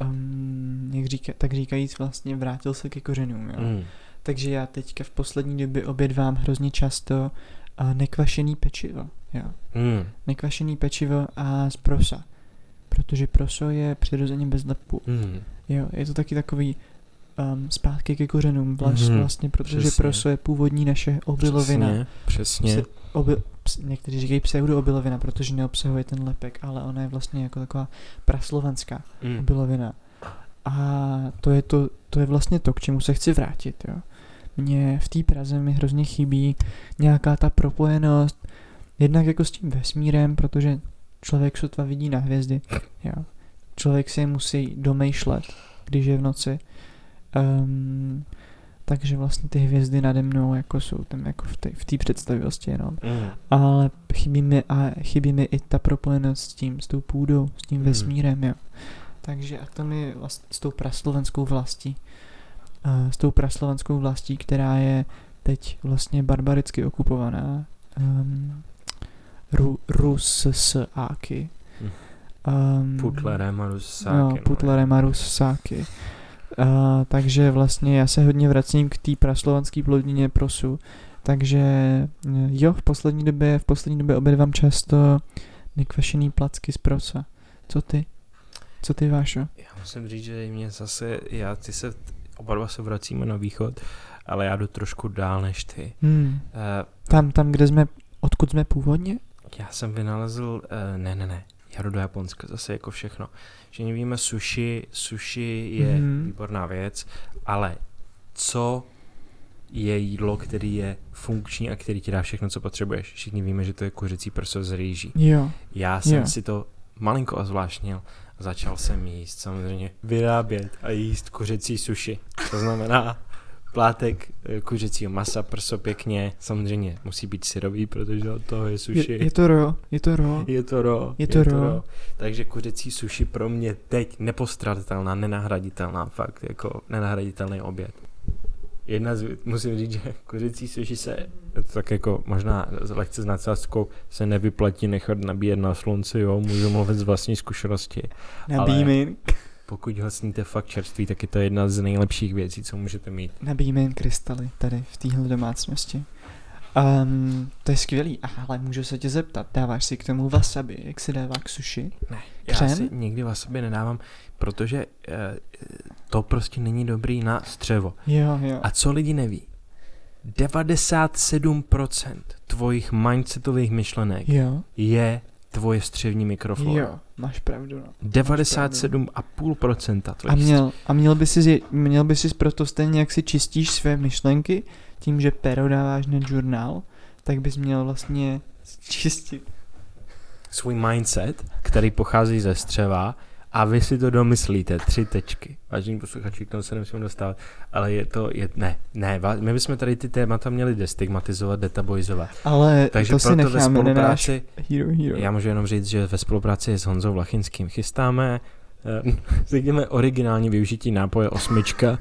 um, jak říká, tak říkajíc, vlastně vrátil se ke kořenům, jo. Mm. Takže já teďka v poslední době obědvám hrozně často uh, nekvašený pečivo, jo. Mm. Nekvašený pečivo a z prosa. Protože proso je přirozeně bez lepku. Mm. Jo, je to taky takový um, zpátky ke kořenům vlastně, Mhm, vlastně protože přesně. proso je původní naše obilovina. Přesně, přesně. Pse- obi, ps, někteří říkají pseudoobilovina, protože neobsahuje ten lepek, ale ona je vlastně jako taková praslovenská Mm. obilovina. A to je, to, to je vlastně to, k čemu se chci vrátit. Jo. Mně v té Praze mi hrozně chybí nějaká ta propojenost, jednak jako s tím vesmírem, protože člověk sotva vidí na hvězdy. Jo. Člověk si je musí domýšlet, když je v noci. Um, takže vlastně ty hvězdy nade mnou jako jsou tam jako v té v představivosti jenom. Mm. Ale chybí mi, a chybí mi i ta propojenost s tím, s tou půdou, s tím Hmm. vesmírem, jo. Takže a to mi vlastně s tou praslovenskou vlastí, uh, s tou praslovenskou vlastí, která je teď vlastně barbaricky okupovaná um, Ru, Rusáky. Hm. Um, Putlerem a Rusákem. No, Putlerem a Rusáky. Uh, takže vlastně já se hodně vracím k té praslovanské plodině prosu. Takže eh, jo, v poslední době, v poslední době obědvám často nekvašený placky z prosa. Co ty? Co ty, Vášo? Já musím říct, že mě zase, já, ty se, oba dva se vracíme na východ, ale já jdu trošku dál než ty. Hmm. Uh, Tam, tam, kde jsme, odkud jsme původně? Já jsem vynalezl, uh, ne, ne, ne, já jdu do Japonska, zase jako všechno. Že víme, sushi, sushi je Mhm. mm-hmm. výborná věc, ale co je jídlo, který je funkční a který ti dá všechno, co potřebuješ. Všichni víme, že to je kuřecí prso z rýží. Jo. Já jsem Jo. si to malinko ozvláštnil. Začal jsem jíst samozřejmě vyrábět a jíst kuřecí suši. To znamená plátek eh, kuřecího masa, prso pěkně. Samozřejmě musí být syrový, protože od toho je suši. Je, je to ro, je to ro. Je to ro. Je to ro. Takže kuřecí suši pro mě teď nepostradatelná, nenahraditelná, fakt jako nenahraditelný oběd. Jedna z, musím říct, že kuřecí suši se to tak jako možná lehce s nadsázkou se nevyplatí nechat nabíjet na slunci, jo, můžu mluvit z vlastní zkušenosti. Nabíjme, Pokud ho sníte fakt čerstvý, tak je to jedna z nejlepších věcí, co můžete mít. nabíjeme jen krystaly tady v téhle domácnosti. Um, to je skvělý, ale můžu se tě zeptat, dáváš si k tomu wasabi, jak se dává k sushi? Ne, já Křem? si nikdy wasabi nedávám, protože eh, to prostě není dobrý na střevo. Jo, jo. A co lidi neví? 97% tvojich mindsetových myšlenek Jo, je tvoje střevní mikroflora. jo, máš pravdu. No. 97,5% tvoje A měl, a měl by si, měl by si proto stejně, jak si čistíš své myšlenky, tím, že pero dáváš na žurnál, tak bys měl vlastně čistit. svůj mindset, který pochází ze střeva a vy si to domyslíte, tři tečky. Vážení posluchači, k tomu se nemusím dostávat, ale je to, je, ne, ne, my bychom tady ty témata měli destigmatizovat, detaboizovat. Ale Takže to si ve necháme náš spolupráci, Hero Hero. já můžu jenom říct, že ve spolupráci s Honzou Vlachinským chystáme, eh, řekněme, originální využití nápoje osmička.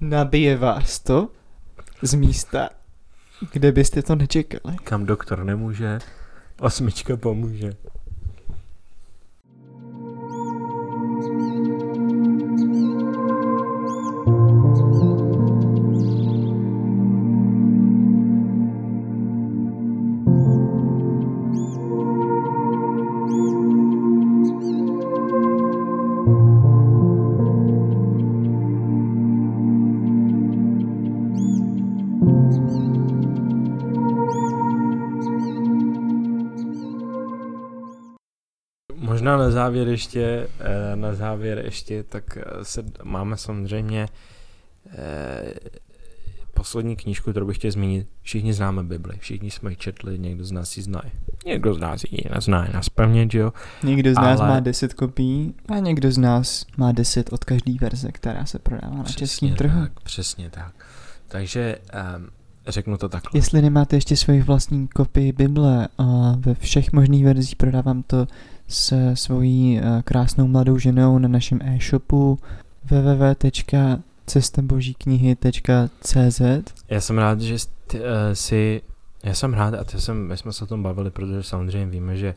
Nabije vás to z místa, kde byste to nečekali. kam doktor nemůže, osmička pomůže. Na závěr ještě, eh, na závěr ještě, tak eh, se máme samozřejmě eh, poslední knížku, kterou bych chtěl zmínit. Všichni známe Bibli, všichni jsme ji četli, někdo z nás ji zná. Někdo z nás ji nezná, je nás že jo? Někdo z nás Ale- má 10 kopií a někdo z nás má 10 od každé verze, která se prodává na českém trhu. tak, přesně tak. Takže um, řeknu to takhle. Jestli nemáte ještě svoji vlastní kopii Bible a ve všech možných verzích prodávám to se svojí eh, krásnou mladou ženou na našem e-shopu www.cestabožíknihy.cz Já jsem rád, že jste, uh, si, já jsem rád, a to jsem, my jsme se o tom bavili, protože samozřejmě víme, že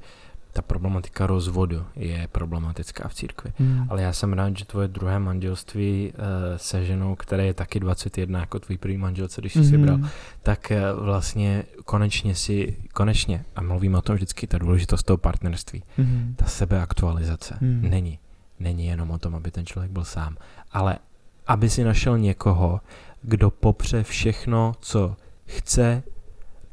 ta problematika rozvodu je problematická v církvi. hmm. Ale já jsem rád, že tvoje druhé manželství uh, se ženou, které je taky 21 jako tvůj první manželce, když jsi si bral, Mhm. tak uh, vlastně konečně si, konečně, a mluvíme o tom vždycky, ta důležitost toho partnerství, Mhm. ta sebeaktualizace Hmm. není. Není jenom o tom, aby ten člověk byl sám, ale aby si našel někoho, kdo popře všechno, co chce,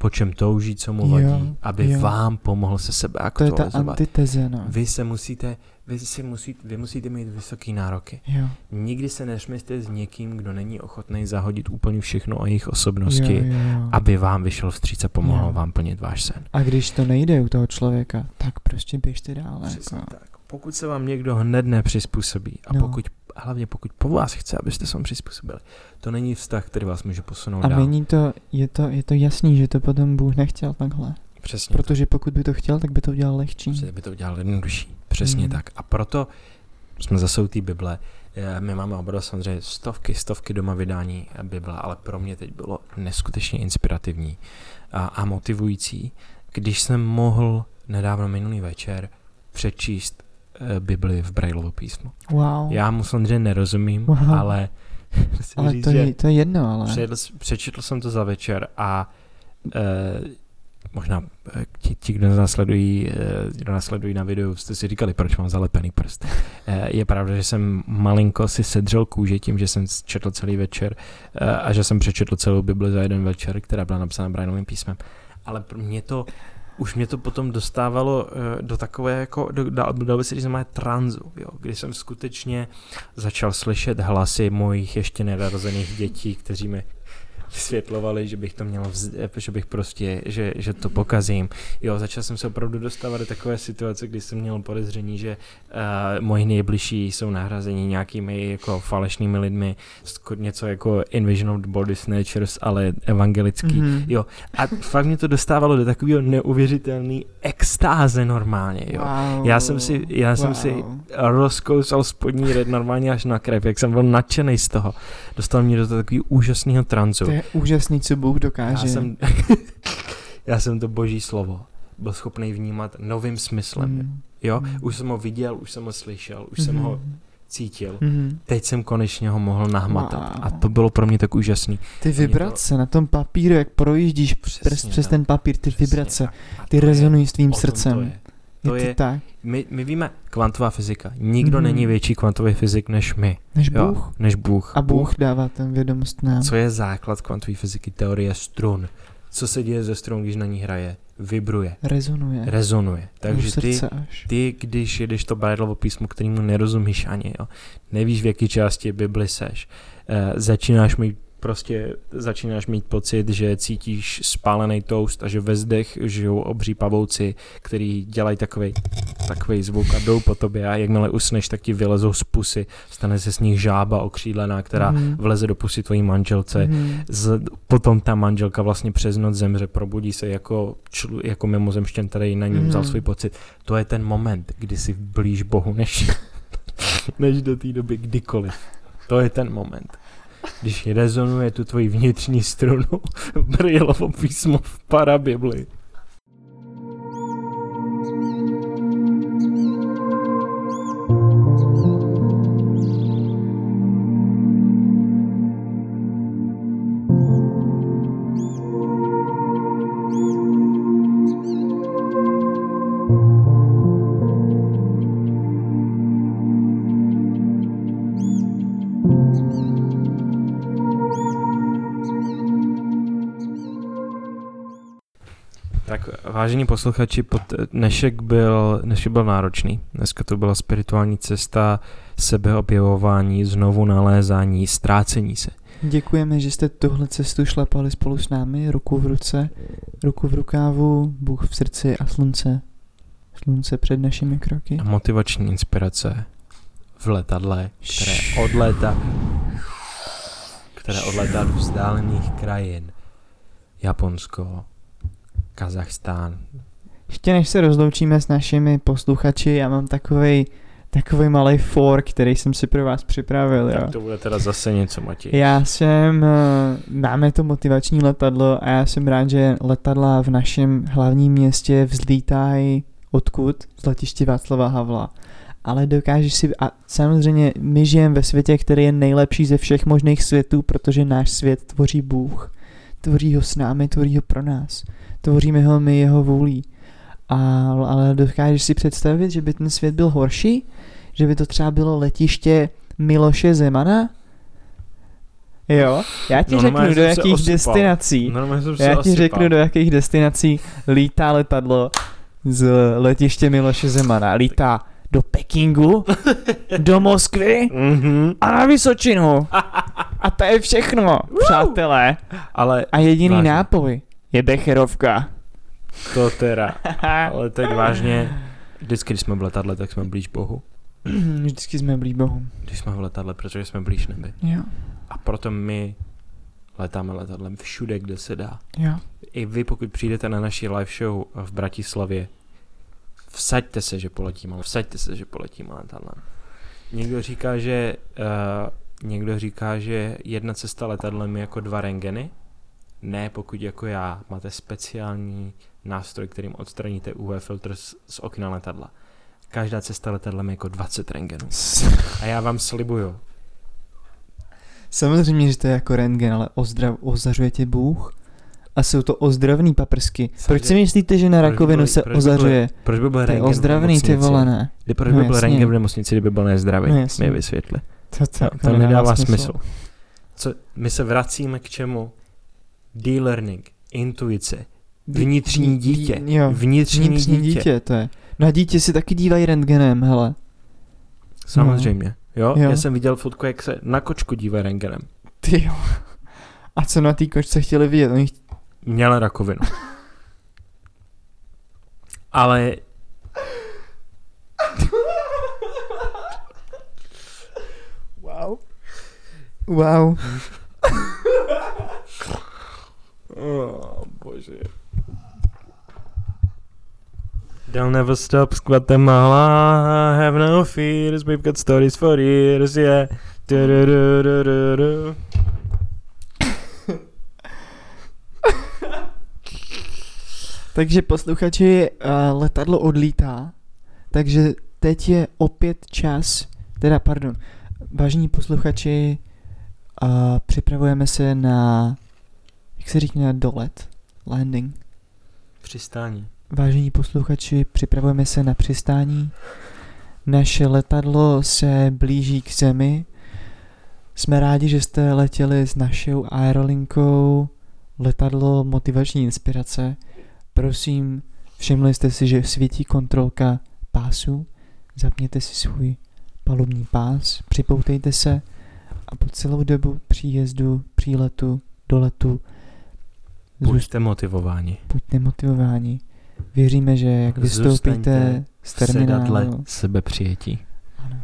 po čem touží, co mu Jo, vadí, aby jo. vám pomohl se sebe To je ta aktualizovat. antiteze, no. Vy se musíte, vy si musíte, vy musíte mít vysoké nároky. Jo. Nikdy se nesmíte s někým, kdo není ochotný zahodit úplně všechno o jejich osobnosti, Jo, jo, jo. aby vám vyšel vstříc a pomohl Jo. vám plnit váš sen. A když to nejde u toho člověka, tak prostě běžte dál. Přesně Jako. tak. Pokud se vám někdo hned nepřizpůsobí a No. pokud, hlavně pokud po vás chce, abyste se mu přizpůsobili, to není vztah, který vás může posunout A dál. není to, je to, je to jasný, že to potom Bůh nechtěl takhle. Přesně Protože pokud by to chtěl, tak by to udělal lehčí. Přesně by to udělal jednodušší. Přesně Hmm. tak. A proto jsme zase u té Bible. Eh, My máme oba samozřejmě stovky, stovky doma vydání Bible, ale pro mě teď bylo neskutečně inspirativní a, a motivující, když jsem mohl nedávno minulý večer přečíst eh, Bibli v Brailovu písmu. Wow. Já mu samozřejmě nerozumím, Wow. ale musím ale říct, to je, to je jedno, ale. Přečetl, přečetl jsem to za večer a e, možná eh, ti, ti, kdo nás sledují, eh, kdo nás sledují na videu, jste si říkali, proč mám zalepený prst. E, je pravda, že jsem malinko si sedřel kůži tím, že jsem četl celý večer a že jsem přečetl celou Bibli za jeden večer, která byla napsána Brianovým písmem. Ale pro mě to už mě to potom dostávalo eh, do takové jako, do, dal, dal by se říct, moje tranzu, jo, kdy jsem skutečně začal slyšet hlasy mojich ještě nenarozených dětí, kteří mi vysvětlovali, že bych to měl, vz, že bych prostě, že, že to pokazím. Jo, začal jsem se opravdu dostávat do takové situace, kdy jsem měl podezření, že uh, moji nejbližší jsou nahrazeni nějakými jako falešnými lidmi, něco jako Invasion of the Body Snatchers, ale evangelický. Mhm. Jo, a fakt mě to dostávalo do takového neuvěřitelné extáze normálně, jo. Wow. Já jsem si, já jsem wow. si rozkousal spodní red normálně až na krev, jak jsem byl nadšený z toho. Dostal mě do takového úžasného tranzu. To je úžasný, co Bůh Já dokáže. jsem, já jsem to boží slovo byl schopný vnímat novým smyslem. Mm. Jo, Mm. už jsem ho viděl, už jsem ho slyšel, už jsem ho Mhm. cítil. Mhm. Teď jsem konečně ho mohl nahmatat. Wow. A to bylo pro mě tak úžasný. Ty Mě to- vibrace na tom papíru, jak projíždíš přes tak. ten papír, ty Přesně vibrace, tak. A ty rezonují s tvým tom to srdcem. je. To je to je, tak, my, my víme, kvantová fyzika. Nikdo Mhm. není větší kvantový fyzik než my. než Jo, Bůh. než Bůh. A Bůh dává ten vědomost nám. Co je základ kvantové fyziky? Teorie strun. Co se děje ze strun, když na ní hraje? Vibruje, Rezonuje. rezonuje. Takže ty, až. ty, když jedeš to Bible písmo, kterému nerozumíš ani, jo, nevíš, v jaký části Bibli seš, eh, začínáš mít prostě začínáš mít pocit, že cítíš spálený toast a že ve zdech žijou obří pavouci, který dělají takový takový zvuk a jdou po tobě a jakmile usneš, tak ti vylezou z pusy, stane se z nich žába okřídlená, která Mhm. vleze do pusy tvojí manželce. Mhm. Z, potom ta manželka vlastně přes noc zemře, probudí se jako, člu, jako mimozemštěn, který na ní vzal Mhm. svůj pocit. To je ten moment, kdy jsi blíž Bohu, než, než do té doby kdykoliv. To je ten moment. Když rezonuje tu tvoji vnitřní strunu Brailovo písmo v parabibli. Vážení posluchači, pod, dnešek byl, dnešek byl náročný. Dneska to byla spirituální cesta, sebeobjevování, znovu nalézání, ztrácení se. Děkujeme, že jste tuhle cestu šlapali spolu s námi, ruku v ruce, ruku v rukávu, Bůh v srdci a slunce. Slunce před našimi kroky. A motivační inspirace v letadle, které odlétá, které odlétá do vzdálených krajin. Japonsko, Kazachstán. Ještě než se rozloučíme s našimi posluchači, já mám takovej, takový malý for, který jsem si pro vás připravil. Jo. Tak to bude teda zase něco, Matěj. Já jsem, eh, máme to motivační letadlo a já jsem rád, že letadla v našem hlavním městě vzlítají odkud? Z letiště Václava Havla. Ale dokážeš si, a samozřejmě my žijeme ve světě, který je nejlepší ze všech možných světů, protože náš svět tvoří Bůh. Tvoří ho s námi, tvoří ho pro nás. Tvoříme ho my jeho vůlí. A, ale dokážeš si představit, že by ten svět byl horší? Že by to třeba bylo letiště Miloše Zemana? Jo, já ti No, řeknu, do jakých osypal. destinací, já ti osypal. řeknu, do jakých destinací lítá letadlo z letiště Miloše Zemana. Lítá do Pekingu, do Moskvy Mhm. a na Vysočinu. A to je všechno, přátelé. Ale A jediný Vážně. nápoj je Becherovka. to teda, ale teď vážně, vždycky, když jsme v letadle, tak jsme blíž Bohu. Vždycky jsme blíž Bohu. Když jsme v letadle, protože jsme blíž nebi. Jo, A proto my letáme letadlem všude, kde se dá. jo. I vy, pokud přijdete na naši live show v Bratislavě, vsaďte se, že poletíme, vsaďte se, že poletíme letadlem. Někdo říká, že uh, někdo říká, že jedna cesta letadlem je jako dva rengeny. Ne, pokud jako já máte speciální nástroj, kterým odstraníte UV filtr z, z okna letadla. Každá cesta letadlem je jako 20 rengenů. A já vám slibuju, Samozřejmě, že to je jako rentgen, ale ozdrav, ozařuje tě Bůh. A jsou to ozdravný paprsky. Proč si myslíte, že na by rakovinu se proč by ozařuje? proč by byl rengen ozdravný, ty vole, ne? Kdy proč No by byl jasně. rengen v nemocnici, kdyby byl nezdravý? No jasně. Mi vysvětli. To, to, To, to nedává smysl. Co, my se vracíme k čemu? D-learning, intuice, vnitřní dítě. Jo, Vnitřní, vnitřní dítě. dítě, to je. Na dítě si taky dívají rentgenem, hele. Samozřejmě. Jo? Jo. Já jsem viděl fotku, jak se na kočku dívají rengenem. Ty jo. A co na té kočce chtěli vidět? Oni cht- Měla rakovinu. Ale Wow. Wow. Oh, bože. They'll never stop Guatemala, have no fears, we've got stories for years, yeah. Du-du-du-du-du-du. Takže posluchači, uh, letadlo odlítá, takže teď je opět čas, teda pardon, vážení posluchači, uh, připravujeme se na, jak se říká, dolet, landing, Přistání. vážení posluchači, připravujeme se na přistání. Naše letadlo se blíží k zemi. Jsme rádi, že jste letěli s našou aerolinkou letadlo motivační inspirace. Prosím, všimli jste si, že svítí kontrolka pásu. Zapněte si svůj palubní pás, připoutejte se a po celou dobu příjezdu, příletu, doletu Buďte motivováni. buďte motivováni. Věříme, že jak vystoupíte z terminálu, sebepřijetí. ano.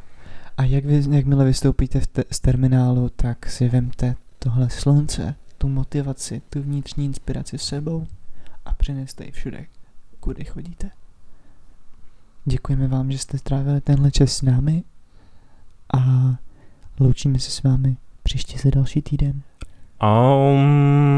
a jak vy, jakmile vystoupíte te, z terminálu, tak si vemte tohle slunce, tu motivaci, tu vnitřní inspiraci s sebou a přineste ji všude, kudy chodíte. Děkujeme vám, že jste strávili tenhle čas s námi a loučíme se s vámi příště za další týden. Um.